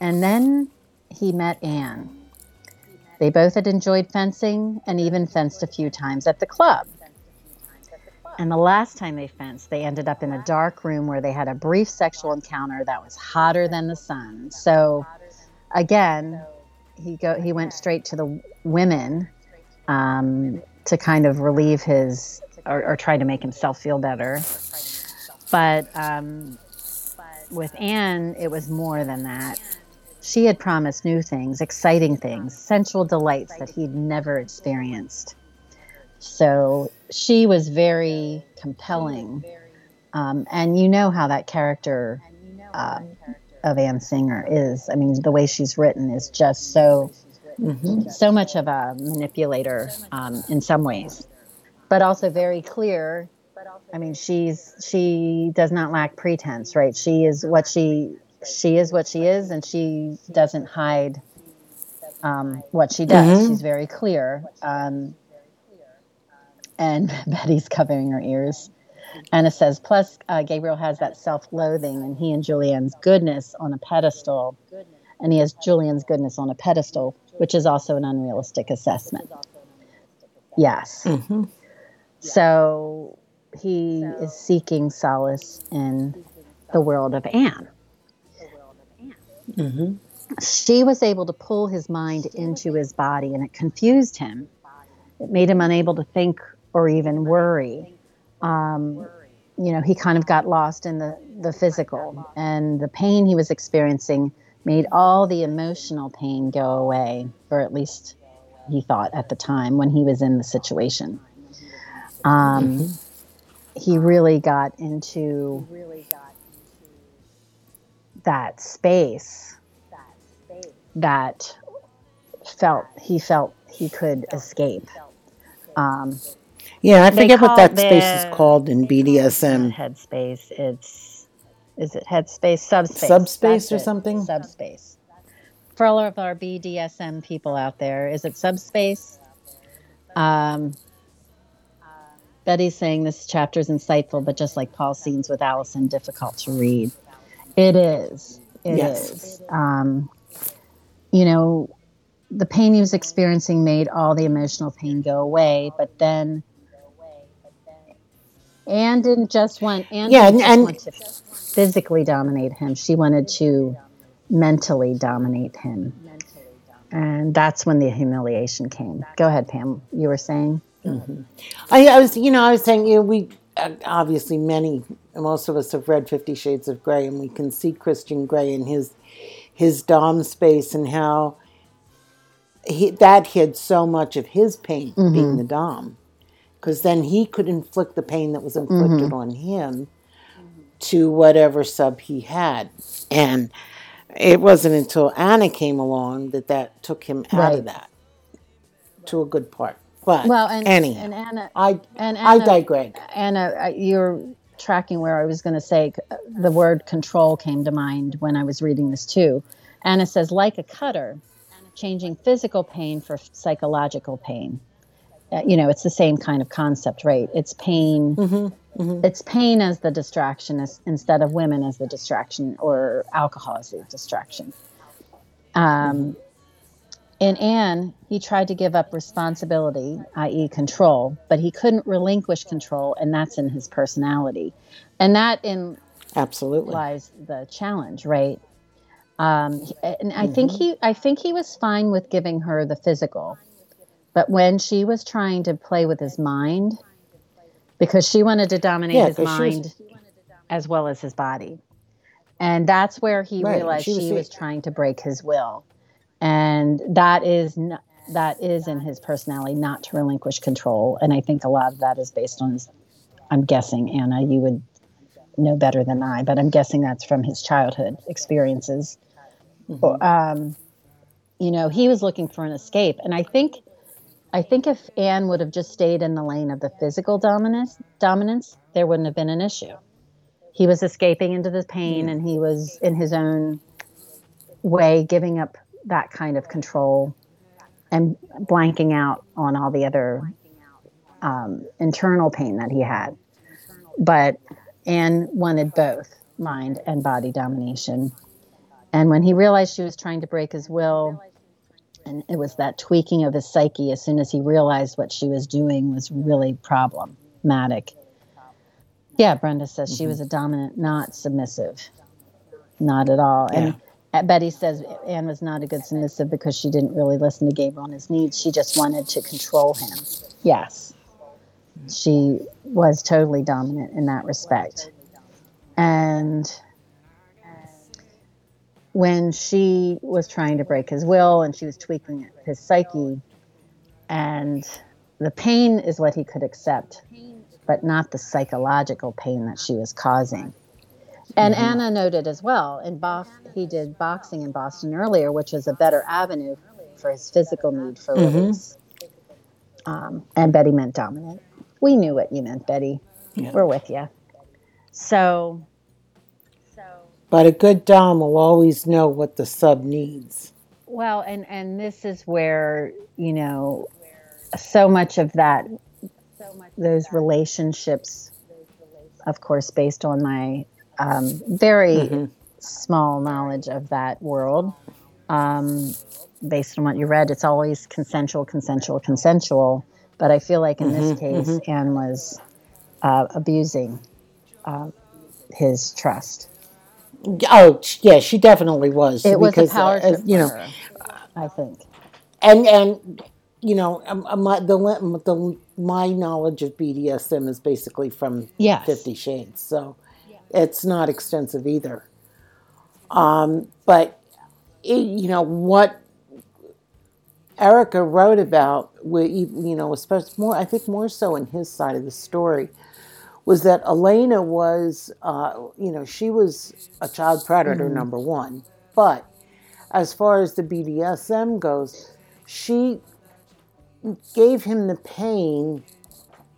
And then he met Anne. They both had enjoyed fencing and even fenced a few times at the club. And the last time they fenced, they ended up in a dark room where they had a brief sexual encounter that was hotter than the sun. So, again, he go he went straight to the women um, to kind of relieve his or, or try to make himself feel better. But um, with Anne, it was more than that. She had promised new things, exciting things, sensual delights that he'd never experienced. So she was very compelling. Um, and you know how that character uh, of Anne Singer is. I mean, the way she's written is just so, so much of a manipulator um, in some ways, but also very clear. I mean, she's she does not lack pretense, right? She is what she she is what she is, and she doesn't hide um, what she does.
Mhm.
She's very clear. Um, and (laughs) Betty's covering her ears. Anna says, plus uh, Gabriel has that self-loathing, and he and Julianne's goodness on a pedestal, and he has Julianne's goodness on a pedestal, which is also an unrealistic assessment. Yes.
hmm
So he is seeking solace in the world of Anne.
hmm
She was able to pull his mind into his body, and it confused him. It made him unable to think or even worry. Um, you know, he kind of got lost in the, the physical and the pain he was experiencing made all the emotional pain go away, or at least he thought at the time when he was in the situation. Um, mm-hmm. He really got into that space that space. that felt he felt he could escape. Um,
yeah, I forget what that space is called in BDSM.
Headspace. It's is it headspace subspace?
Subspace or something?
Subspace. For all of our BDSM people out there, is it subspace? Um, Betty's saying this chapter is insightful, but just like Paul's scenes with Allison, difficult to read. It is. It yes. is. Um, you know, the pain he was experiencing made all the emotional pain go away, but then Anne didn't just want Anne yeah, and, and want to physically dominate him. She wanted to mentally dominate him. And that's when the humiliation came. Go ahead, Pam. You were saying?
Mm-hmm. I, I, was, you know, I was saying, you know, we uh, obviously many, most of us have read Fifty Shades of Grey, and we can see Christian Grey in his his dom space and how he, that hid so much of his pain mm-hmm. being the dom because then he could inflict the pain that was inflicted mm-hmm. on him to whatever sub he had. And it wasn't until Ana came along that that took him out right. of that to a good part. But well, and, anyhow, and Anna, I and Anna, I digress.
Anna, you're tracking where I was going to say the word control came to mind when I was reading this too. Anna says, like a cutter, changing physical pain for psychological pain uh, you know, it's the same kind of concept, right? It's pain. Mm-hmm, mm-hmm. It's pain as the distraction as, instead of women as the distraction or alcohol as the distraction. Um, in Anne, he tried to give up responsibility, i.e., control, but he couldn't relinquish control, and that's in his personality, and that in
absolutely
lies the challenge, right? Um, and I mm-hmm. think he, I think he was fine with giving her the physical but when she was trying to play with his mind, because she wanted to dominate yeah, his mind was... as well as his body. And that's where he right. realized she, was, she was, trying to break his will. And that is not, that is in his personality not to relinquish control. And I think a lot of that is based on his I'm guessing, Anna, you would know better than I, but I'm guessing that's from his childhood experiences. Mm-hmm. Um, you know, he was looking for an escape. And I think I think if Anne would have just stayed in the lane of the physical dominance, dominance, there wouldn't have been an issue. He was escaping into the pain, and he was in his own way giving up that kind of control and blanking out on all the other um, internal pain that he had. But Anne wanted both mind and body domination. And when he realized she was trying to break his will, and it was that tweaking of his psyche as soon as he realized what she was doing was really problematic. Yeah, Brenda says mm-hmm. she was a dominant, not submissive. Not at all. Yeah. And Uh, Betty says Anne was not a good submissive because she didn't really listen to Gabriel and his needs. She just wanted to control him. Yes. She was totally dominant in that respect. And when she was trying to break his will and she was tweaking his psyche and the pain is what he could accept but not the psychological pain that she was causing and mm-hmm. anna noted as well in Bof- he did boxing in boston earlier which is a better avenue for his physical need for mm-hmm. release um, and betty meant dominant we knew what you meant betty yeah. we're with you so
but a good Dom will always know what the sub needs.
Well, and and this is where you know so much of that, those relationships, of course, based on my um, very mm-hmm. small knowledge of that world. Um, based on what you read, it's always consensual, consensual, consensual. But I feel like in mm-hmm, this case, mm-hmm. Anne was uh, abusing uh, his trust.
Oh, yeah, she definitely was.
It was because, a power uh, you know, her, I think.
And and you know, um, uh, my, the, the my knowledge of BDSM is basically from
Yes.
Fifty Shades, so it's not extensive either. Um, but it, you know what Erica wrote about, you know, especially more, I think more so in his side of the story, was that Elena was, uh, you know, she was a child predator, number one. But as far as the BDSM goes, she gave him the pain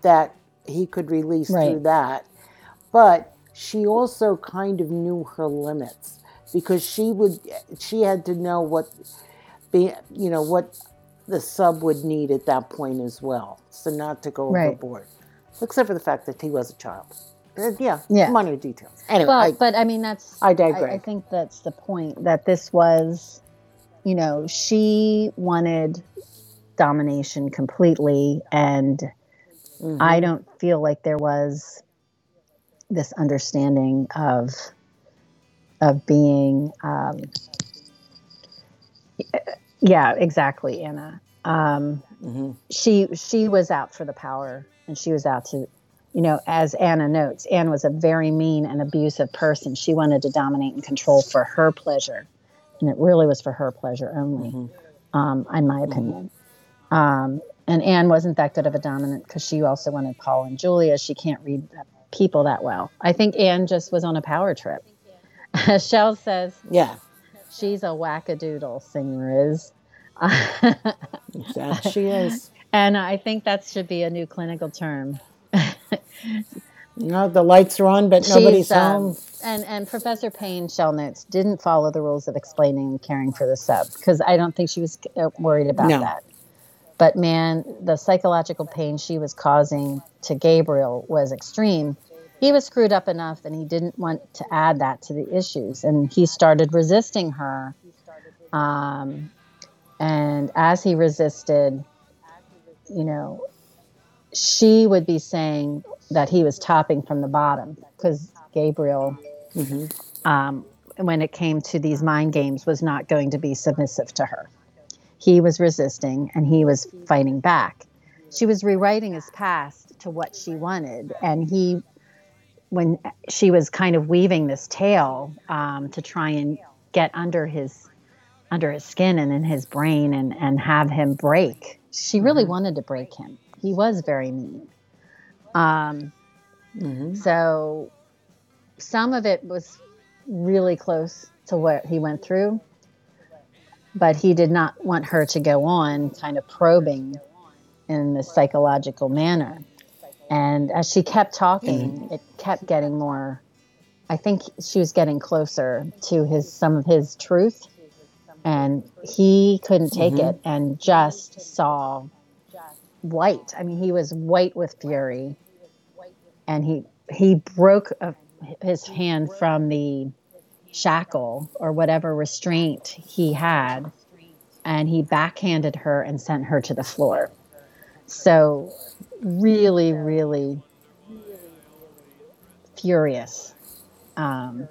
that he could release through that. But she also kind of knew her limits because she would, she had to know what, be, you know, what the sub would need at that point as well. So not to go
Right.
overboard, except for the fact that he was a child. Yeah,
Yeah.
minor details. Anyway,
Well,
I,
but I mean, that's.
I
I,
digress.
I think that's the point that this was, you know, she wanted domination completely, and
Mhm.
I don't feel like there was this understanding of of being. Um, yeah, exactly, Anna. Um,
Mhm.
she she was out for the power and she was out to you know as anna notes anne was a very mean and abusive person she wanted to dominate and control for her pleasure and it really was for her pleasure only
Mhm.
um, in my opinion um, and anne wasn't that good of a dominant because she also wanted paul and julia she can't read people that well i think anne just was on a power trip (laughs) shell says
Yeah,
she's a wackadoodle singer is (laughs)
that she is.
And I think that should be a new clinical term.
Know, the lights are on, but nobody's
um,
home.
and and Professor Pain Shell notes didn't follow the rules of explaining and caring for the sub because I don't think she was uh, worried about
No.
that. But man, the psychological pain she was causing to Gabriel was extreme. He was screwed up enough, and he didn't want to add that to the issues, and he started resisting her. Um, and as he resisted, you know, she would be saying that he was topping from the bottom because Gabriel,
hmm
um, when it came to these mind games, was not going to be submissive to her. He was resisting and he was fighting back. She was rewriting his past to what she wanted, and he, when she was kind of weaving this tale um, to try and get under his under his skin and in his brain and and have him break. She really wanted to break him. He was very mean. Um,
hmm
so some of it was really close to what he went through, but he did not want her to go on kind of probing in this psychological manner. And as she kept talking, it kept getting more. I think she was getting closer to his some of his truth, and he couldn't take
Mhm.
it and just saw white. I mean, he was white with fury, and he he broke a, his hand from the shackle or whatever restraint he had, and he backhanded her and sent her to the floor. So, really, really furious. Um,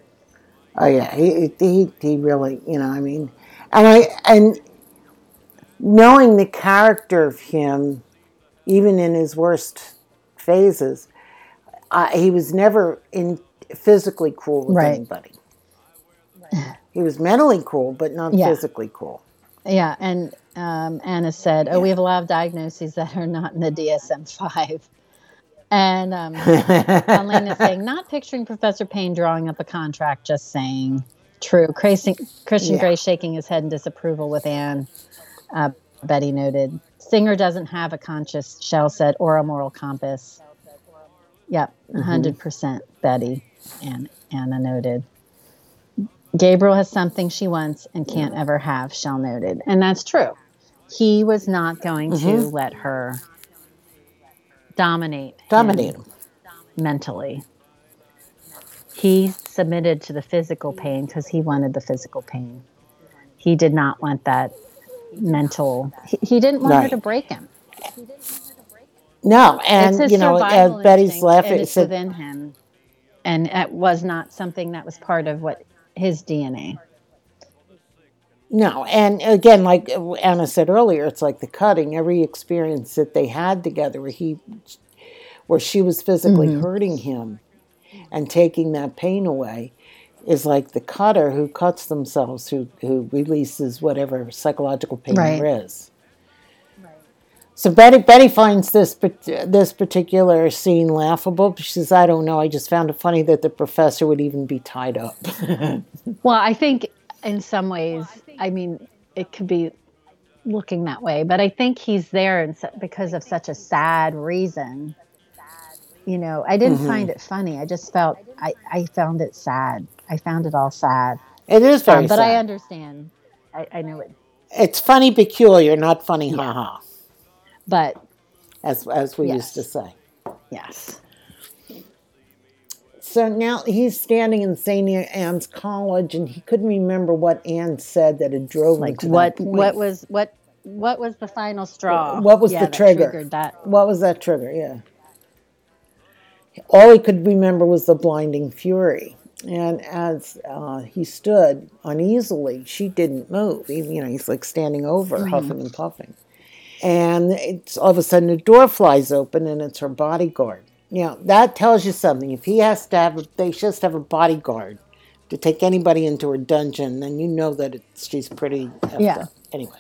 Oh yeah, he, he he really, you know, I mean, and I and knowing the character of him, even in his worst phases, uh, he was never in physically cruel with
Right.
anybody. (laughs) He was mentally cruel, but not
Yeah.
physically cruel.
Yeah, and um, Anna said, "Oh, we have a lot of diagnoses that are not in the DSM five. And um, (laughs) Elena saying, "Not picturing Professor Pain drawing up a contract, just saying." True. Christian, Christian
Yeah.
Grey shaking his head in disapproval with Anne. Uh, Betty noted, "Singer doesn't have a conscious," Shell said, "or a moral compass." Yep,
Mm-hmm.
100 percent, Betty. And Anna noted. Gabriel has something she wants and can't ever have, Shell noted. And that's true. He was not going to
Mhm.
let her dominate
Dominate him.
mentally. He submitted to the physical pain because he wanted the physical pain. He did not want that mental. He, he didn't want her to break him.
No, and you know, as Betty's laughing, it
it's within him, and it was not something that was part of what his DNA.
No, and again, like Anna said earlier, it's like the cutting. Every experience that they had together, where he, where she was physically
Mm-hmm.
hurting him, and taking that pain away, is like the cutter who cuts themselves, who who releases whatever psychological pain
Right.
there is. So Betty Betty finds this this particular scene laughable. She says, "I don't know. I just found it funny that the professor would even be tied up." (laughs)
Well, I think in some ways, I mean, it could be looking that way, but I think he's there because of such a sad reason. You know, I didn't find it funny. I just felt I, I found it sad. I found it all sad.
it is very
Um, but
sad.
I understand. I, I know it.
It's funny peculiar, not funny haha,
But
as as we used to say.
yes.
So now he's standing in St. Anne's College, and he couldn't remember what Anne said that had drove him to
what
that point.
what was what what was the final straw?
What was
Yeah,
the trigger?
that.
What was that trigger? Yeah. All he could remember was the blinding fury. And as uh, he stood uneasily, she didn't move. He, you know, he's like standing over, huffing and puffing. And it's all of a sudden the door flies open, and it's her bodyguard. You know, that tells you something. If he has to have, a, they just have a bodyguard to take anybody into her dungeon, then you know that it's, she's pretty.
Yeah.
up. Anyway.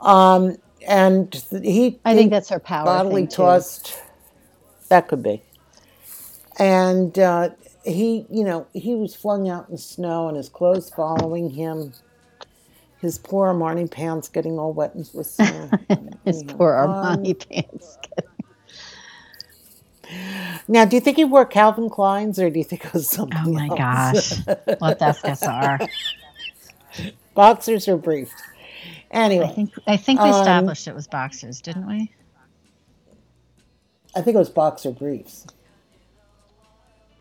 Um, and he.
I
he-
think that's her power.
bodily
thing, too.
tossed. That could be. And uh, he, you know, he was flung out in the snow, and his clothes following him. His poor Armani pants getting all wet with snow. (laughs)
His
Anyhow,
poor
um,
Armani pants.
Now, do you think he wore Calvin Klein's, or do you think it was something
Oh my
else?
gosh. Let's ask SR.
Boxers or briefs?
I
Anyway,
think I think we
Um,
established it was boxers, didn't we?
I think it was boxer briefs.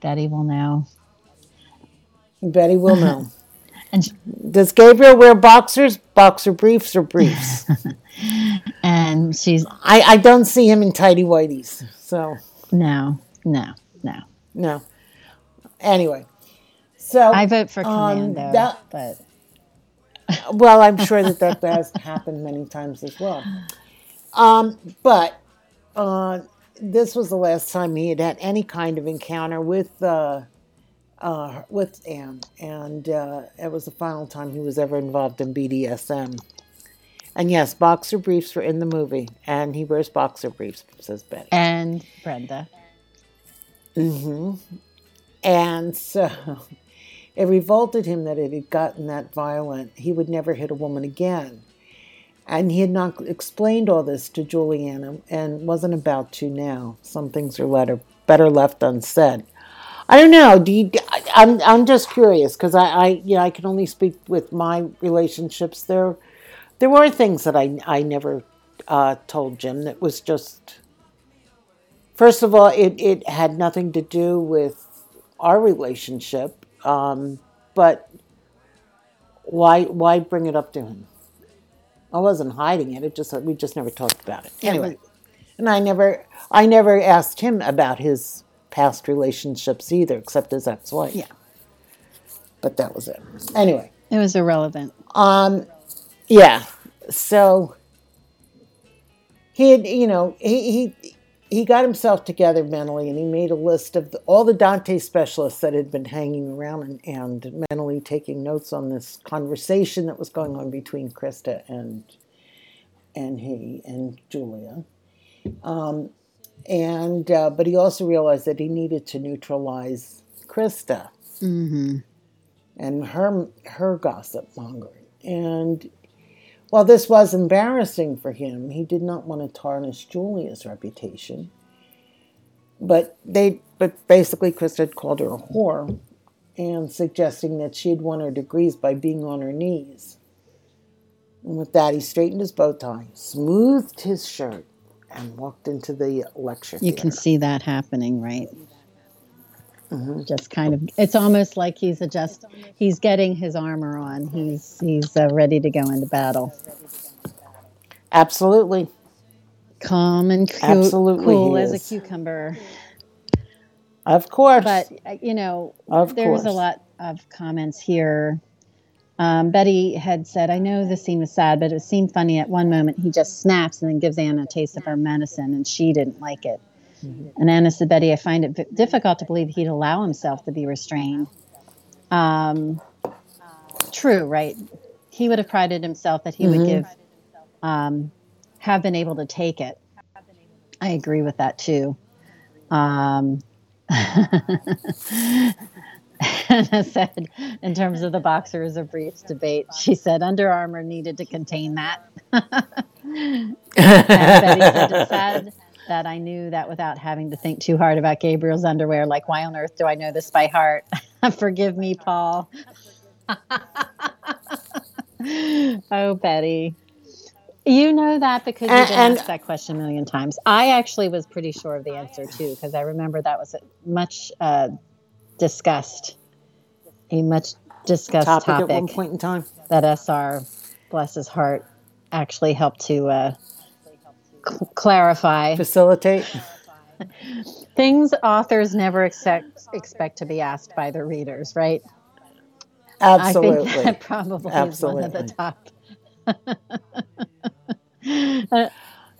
Betty will know.
Betty will (laughs) know.
And
Does Gabriel wear boxers, boxer briefs, or briefs? (laughs)
and she's
I, I don't see him in tidy whities. So
no, no, no.
no. Anyway, so
I vote for
Um,
Commando,
that-
but (laughs)
well, I'm sure that that has happened many times as well. Um, but uh, this was the last time he had had any kind of encounter with uh, uh, with Anne, and uh, it was the final time he was ever involved in BDSM. And yes, boxer briefs were in the movie, and he wears boxer briefs, says Betty.
and Brenda. Mm-hmm.
And so (laughs) it revolted him that it had gotten that violent. He would never hit a woman again. And he had not explained all this to Juliana and wasn't about to now. Some things are letter, better left unsaid. I don't know. Do you, I'm, I'm just curious because I, I, you know, I can only speak with my relationships. There, there were things that I, I never uh, told Jim that was just First of all, it, it had nothing to do with our relationship, um, but why why bring it up to him? I wasn't hiding it. It just we just never talked about it. Anyway, and I never I never asked him about his past relationships either, except his ex-wife.
Yeah.
but that was it. Anyway,
It was irrelevant.
um, yeah. So he had, you know, he he he got himself together mentally, and he made a list of the, all the Dante specialists that had been hanging around and, and mentally taking notes on this conversation that was going on between Christa and and he and Julia. Um, and uh, but he also realized that he needed to neutralize Christa
Mm-hmm.
and her her gossip mongering. And while this was embarrassing for him, he did not want to tarnish Julia's reputation. But they but basically Christa had called her a whore and suggesting that she had won her degrees by being on her knees. And with that he straightened his bow tie, smoothed his shirt, and walked into the lecture
You
theater.
can see that happening, right?
Mm-hmm.
Just kind of, it's almost like he's adjust. He's getting his armor on. He's he's uh, ready to go into battle.
Absolutely.
Calm and cu-
Absolutely
cool as a cucumber.
Of course.
But uh, you know,
Of
there's a lot of comments here Um, Betty had said, I know the scene was sad, but it seemed funny at one moment. He just snaps and then gives Anna a taste of her medicine, and she didn't like it. Mm-hmm. And Anna said, Betty, I find it v- difficult to believe he'd allow himself to be restrained. Um, true, right? He would have prided himself that he mm-hmm. would give, um, have been able to take it. I agree with that too. (laughs) (laughs) Anna said, in terms of the boxers of briefs debate, she said Under Armour needed to contain that. (laughs) and Betty (laughs) said, it's sad that I knew that without having to think too hard about Gabriel's underwear. Like, why on earth do I know this by heart? Forgive me, Paul. oh, Betty. You know that because you've been asked that question a million times. I actually was pretty sure of the answer too, because I remember that was much uh, discussed, a much discussed topic, topic,
at one point in time.
That SR, bless his heart, actually helped to uh, cl- clarify,
facilitate (laughs)
things authors never expect expect to be asked by their readers, right?
Absolutely.
I think that (laughs) probably Absolutely. is one of the top. (laughs)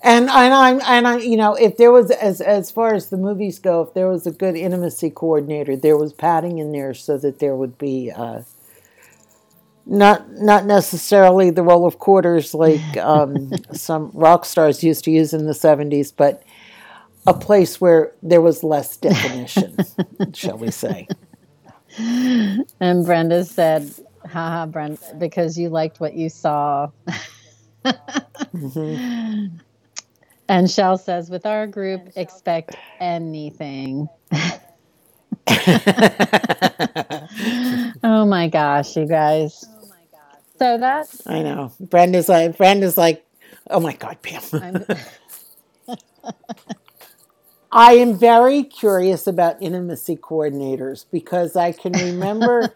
and and I'm and I you know if there was as as far as the movies go, if there was a good intimacy coordinator, there was padding in there so that there would be uh, not not necessarily the roll of quarters like (laughs) um, some rock stars used to use in the '70s, but a place where there was less definition, (laughs) shall we say?
And Brenda said, "Haha, Brenda, because you liked what you saw." mm-hmm. (laughs) And Shell says, with our group, expect anything. (laughs) oh my gosh, you guys. Oh my gosh. So that's.
I know. Brenda's like, Brenda's like, oh my God, Pam. (laughs) (laughs) I am very curious about intimacy coordinators because I can remember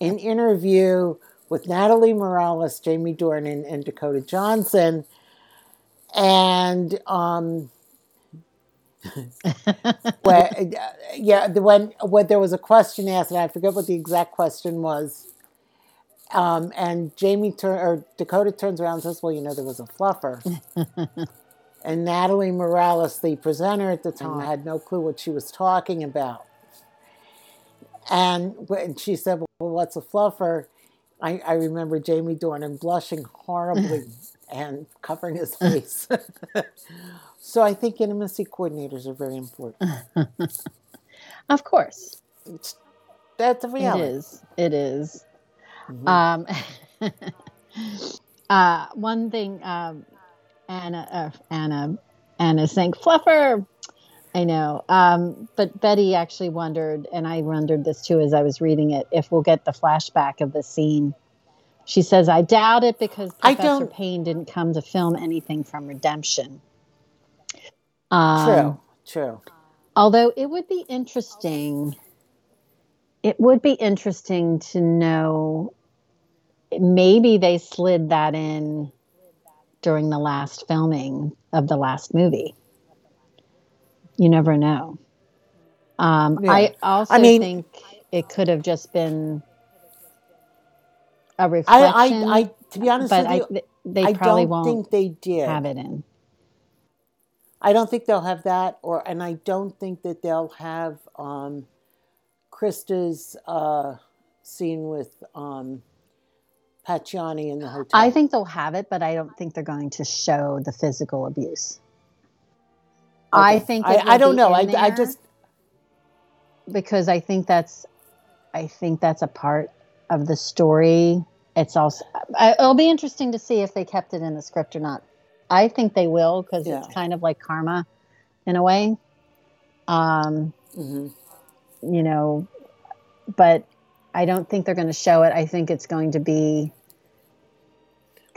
an interview with Natalie Morales, Jamie Dornan, and Dakota Johnson and um, where, yeah, the when when there was a question asked, and I forget what the exact question was. Um, and Jamie turn or Dakota turns around and says, "Well, you know, there was a fluffer." (laughs) and Natalie Morales, the presenter at the time, had no clue what she was talking about. And when she said, "Well, what's a fluffer?" I, I remember Jamie Dornan blushing horribly (laughs) and covering his face. (laughs) so I think intimacy coordinators are very important. (laughs)
of course.
It's, that's a reality.
It is. It is. Mm-hmm. Um, (laughs) uh, one thing um, Anna, uh, Anna, Anna saying, Fluffer! I know. Um, but Betty actually wondered, and I wondered this too as I was reading it, if we'll get the flashback of the scene she says, I doubt it because Professor Pain didn't come to film anything from Redemption.
Um, true, true.
Although it would be interesting, it would be interesting to know maybe they slid that in during the last filming of the last movie. You never know. Um, yeah. I also I mean, think it could have just been a reflection.
I, I, I to be honest but with you, I, they I probably don't think they did
have it in.
I don't think they'll have that, or and I don't think that they'll have um, Christa's uh, scene with um, Pacciani in the hotel.
I think they'll have it, but I don't think they're going to show the physical abuse. Okay. I think
I, I don't know. I, I just
because I think that's I think that's a part of the story it's also it'll be interesting to see if they kept it in the script or not. I think they will because yeah. it's kind of like karma in a way. Um, mm-hmm. You know, but I don't think they're going to show it. I think it's going to be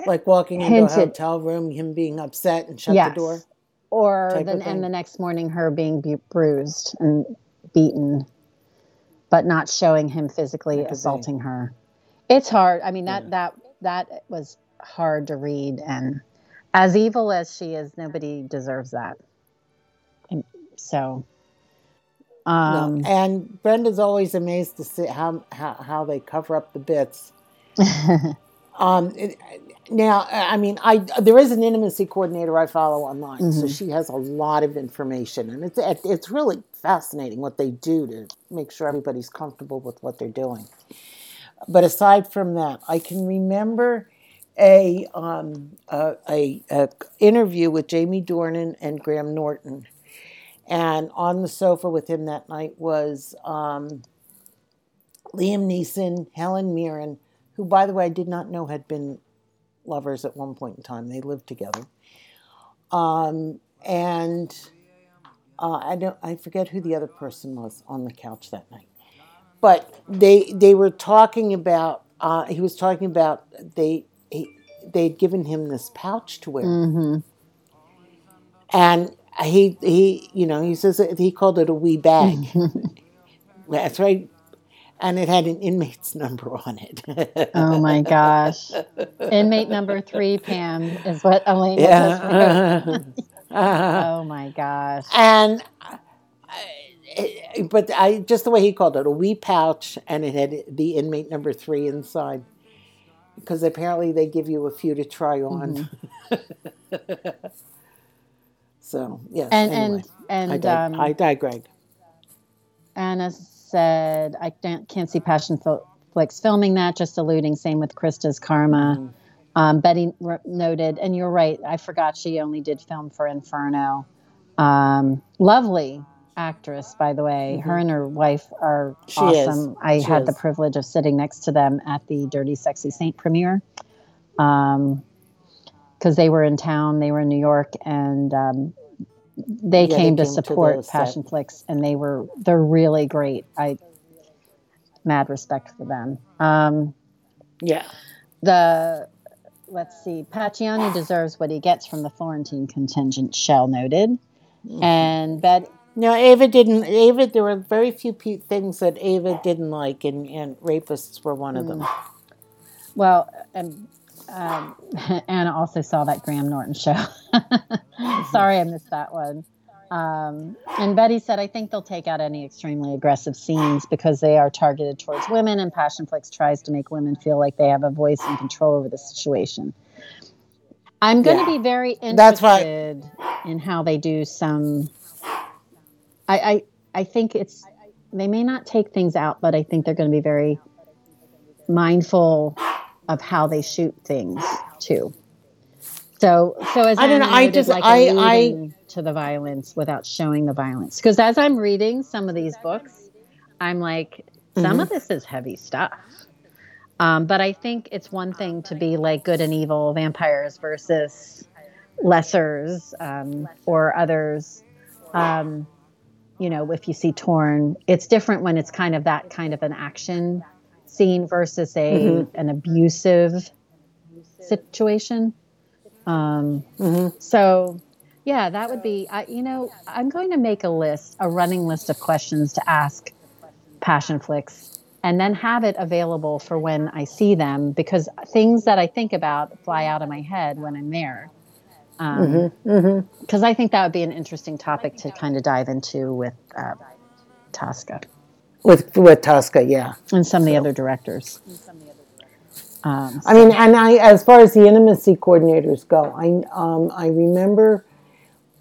like walking hinted. into a hotel room, him being upset and shut yes. the door,
or then and the next morning her being be- bruised and beaten, but not showing him physically assaulting her. It's hard. I mean that yeah. that that was hard to read and as evil as she is, nobody deserves that. And so um
no. and Brenda's always amazed to see how, how how they cover up the bits. (laughs) um, it- now, I mean, I there is an intimacy coordinator I follow online, so
Mhm.
she has a lot of information, and it's it's really fascinating what they do to make sure everybody's comfortable with what they're doing. But aside from that, I can remember a um, a, a, a interview with Jamie Dornan and Graham Norton, and on the sofa with him that night was um, Liam Neeson, Helen Mirren, who, by the way, I did not know had been lovers at one point in time. They lived together, um, and uh, I don't I forget who the other person was on the couch that night, but they they were talking about. Uh, he was talking about they he, they'd given him this pouch to wear,
hmm
and he he you know he says he called it a wee bag. (laughs) That's right. And it had an inmate's number on it.
Oh my gosh. (laughs) Inmate number three, Pam, is what Elena
yeah. (laughs)
Oh my gosh.
and I- but I just the way he called it a wee pouch, and it had the inmate number three inside, because apparently they give you a few to try on. (laughs) so yes,
And
anyway,
and
I,
and
dig-
um,
I digress.
Anna said, I can't, can't see Passion Flicks filming that, just alluding. Same with Christa's Karma.
Mm.
Um, Betty r- noted, and you're right, I forgot she only did film for Inferno. Um, lovely actress, by the way. Her and her wife are
Mm-hmm. She is.
awesome. I
She
had the privilege of sitting next to them at the Dirty Sexy Saint premiere. Um, because they were in town, they were in New York, and um, they
Yeah, they
came to
came to
support
set.
Passionflix, and they were they're really great. I mad respect for them. Um,
Yeah,
the let's see, Pacciani deserves what he gets from the Florentine contingent. Shell noted,
Mm-hmm.
and Bet
no, Ava didn't. Ava, there were very few pe- things that Ava didn't like, and, and rapists were one of them.
well, and um, (laughs) Anna also saw that Graham Norton show. (laughs) Sorry, I missed that one. Um, and Betty said, I think they'll take out any extremely aggressive scenes because they are targeted towards women, and Passionflix tries to make women feel like they have a voice and control over the situation. I'm going to
Yeah.
be very interested
That's why-
in how they do some. I, I I think it's they may not take things out, but I think they're going to be very mindful of how they shoot things too. So, so as
I don't know, I just-
like
I- I-
to the violence without showing the violence, because as I'm reading some of these books, I'm like, some
Mm-hmm.
of this is heavy stuff. Um, but I think it's one thing to be like good and evil vampires versus lessers um, or others. Um, you know, if you see torn, it's different when it's kind of that kind of an action scene versus a
Mm-hmm.
an abusive situation. Um,
Mhm.
so, yeah, that would be. I, you know, I'm going to make a list, a running list of questions to ask Passionflix, and then have it available for when I see them because things that I think about fly out of my head when I'm there. Because
Mm-hmm. Mm-hmm.
I think that would be an interesting topic to kind of dive into with uh, Tosca
With with Tosca, yeah.
and some of the other directors. Um,
I mean, and I, as far as the intimacy coordinators go, I um, I remember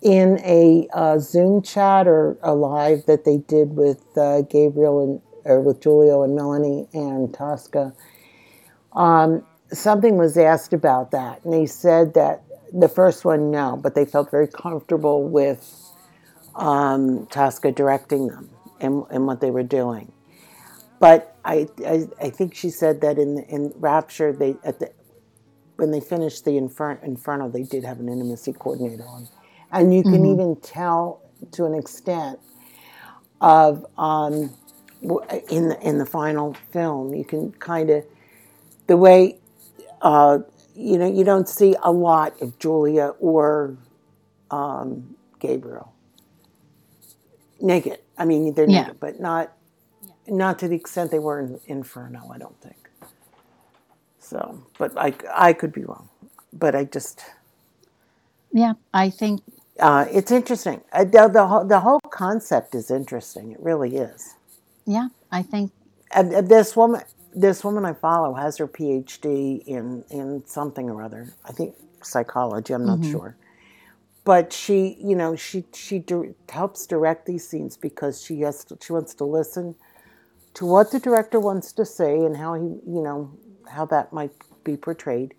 in a uh, Zoom chat or a live that they did with uh, Gabriel and or with Giulio and Melanie and Tosca. Um, something was asked about that, and they said that the first one no, but they felt very comfortable with um, Tosca directing them and, and what they were doing. But I, I, I think she said that in in Rapture they at the when they finished the Infer- Inferno they did have an intimacy coordinator on, and you can even tell to an extent of um, in the in the final film you can kind of the way uh, you know you don't see a lot of Julia or um, Gabriel naked. I mean they're
Yeah.
naked, but not not to the extent they were in Inferno. I don't think. So, but I I could be wrong, but I just
yeah, I think
uh, it's interesting. Uh, the, the whole the whole concept is interesting. It really is.
yeah, I think
this woman, this woman I follow has her PhD in in something or other. I think psychology. I'm not
Mhm.
sure, but she, you know, she she dir- helps direct these scenes because she has to, she wants to listen to what the director wants to say and how he, you know, how that might be portrayed,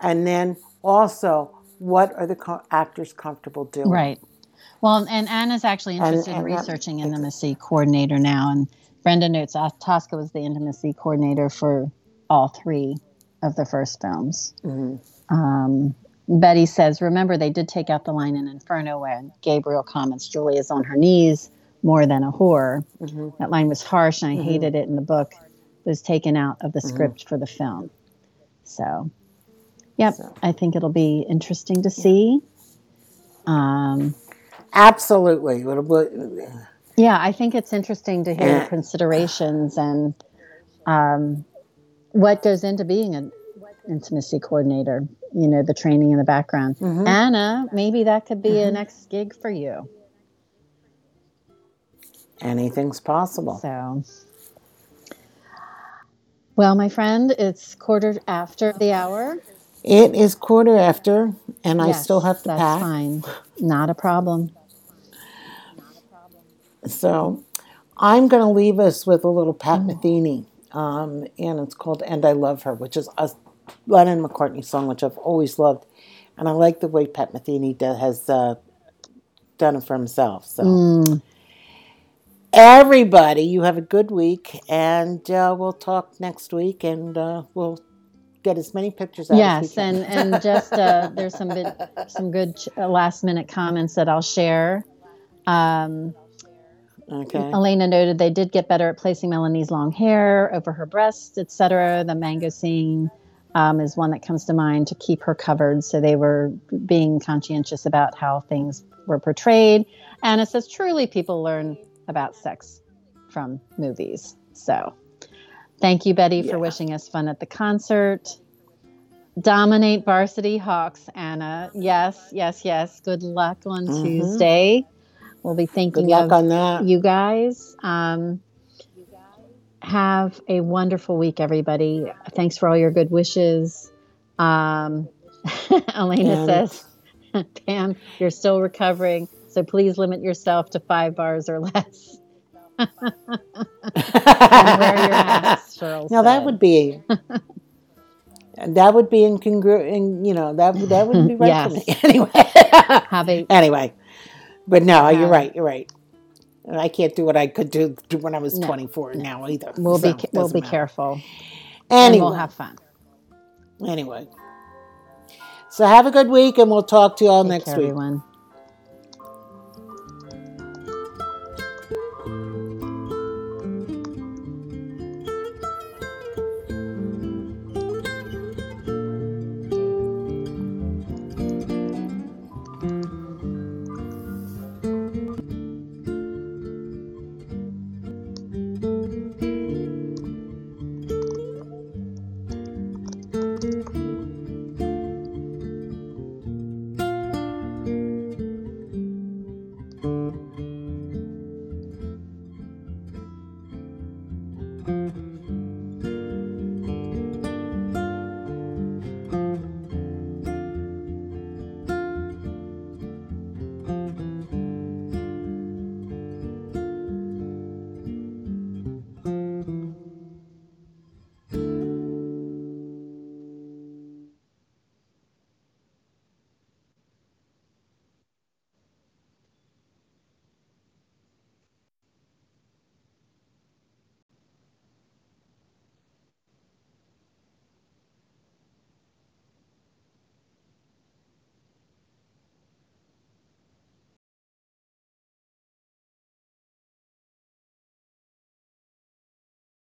and then also what are the co- actors comfortable doing.
Right. Well, and Anna's actually
And-
interested in
and that-
researching intimacy coordinator now, and Brenda notes Tosca was the intimacy coordinator for all three of the first films.
Mhm.
Um, Betty says, "Remember, they did take out the line in Inferno when Gabriel comments Julia's on her knees more than a whore.
Mhm.
That line was harsh, and I
Mhm.
hated it in the book. It was taken out of the
Mhm.
script for the film. So, yep,
So.
I think it'll be interesting to see." Um,
Absolutely.
Yeah, I think it's interesting to hear
Yeah.
the considerations and um, what goes into being an intimacy coordinator. You know, the training in the background.
Mhm.
Anna, maybe that could be a
Mhm.
next gig for you.
Anything's possible.
So, well, my friend, it's quarter after the hour.
It is quarter after, and I still have to
that's
pack.
fine. Not a problem.
So I'm going to leave us with a little Pat
Mm.
Metheny, um, and it's called "And I Love Her," which is a Lennon McCartney song, which I've always loved, and I like the way Pat Metheny has uh, done it for himself. So
Mm,
everybody, you have a good week, and uh, we'll talk next week, and uh, we'll get as many pictures out.
yes,
as we
and and just uh, there's some bit, some good uh, last minute comments that I'll share. Um,
okay.
Elena noted they did get better at placing Melanie's long hair over her breasts, etc. The mango scene um, is one that comes to mind to keep her covered. So they were being conscientious about how things were portrayed. And it says truly people learn about sex from movies. So thank you, Betty,
Yeah.
for wishing us fun at the concert. Dominate Varsity Hawks, Anna. Yes, yes, yes. Good luck on
Mhm.
Tuesday. We'll be
Good
thinking
luck
of
on that.
you guys. Um, have a wonderful week, everybody. Thanks for all your good wishes. Um, (laughs) Elena says, (laughs) Pam, you're still recovering, so please limit yourself to five bars or less. (laughs) and wear your mask, Cheryl
Now that would be that would be incongruent. In, you know that would- that would be right for me anyway.
have a
anyway, but no, you're right. You're right. And I can't do what I could do, do (laughs) when I was
No,
24 now either.
we'll
so
be we'll be
matter.
careful
Anyway,
and we'll have fun.
anyway. So have a good week, and we'll talk to you all
Take
next
care,
week.
everyone.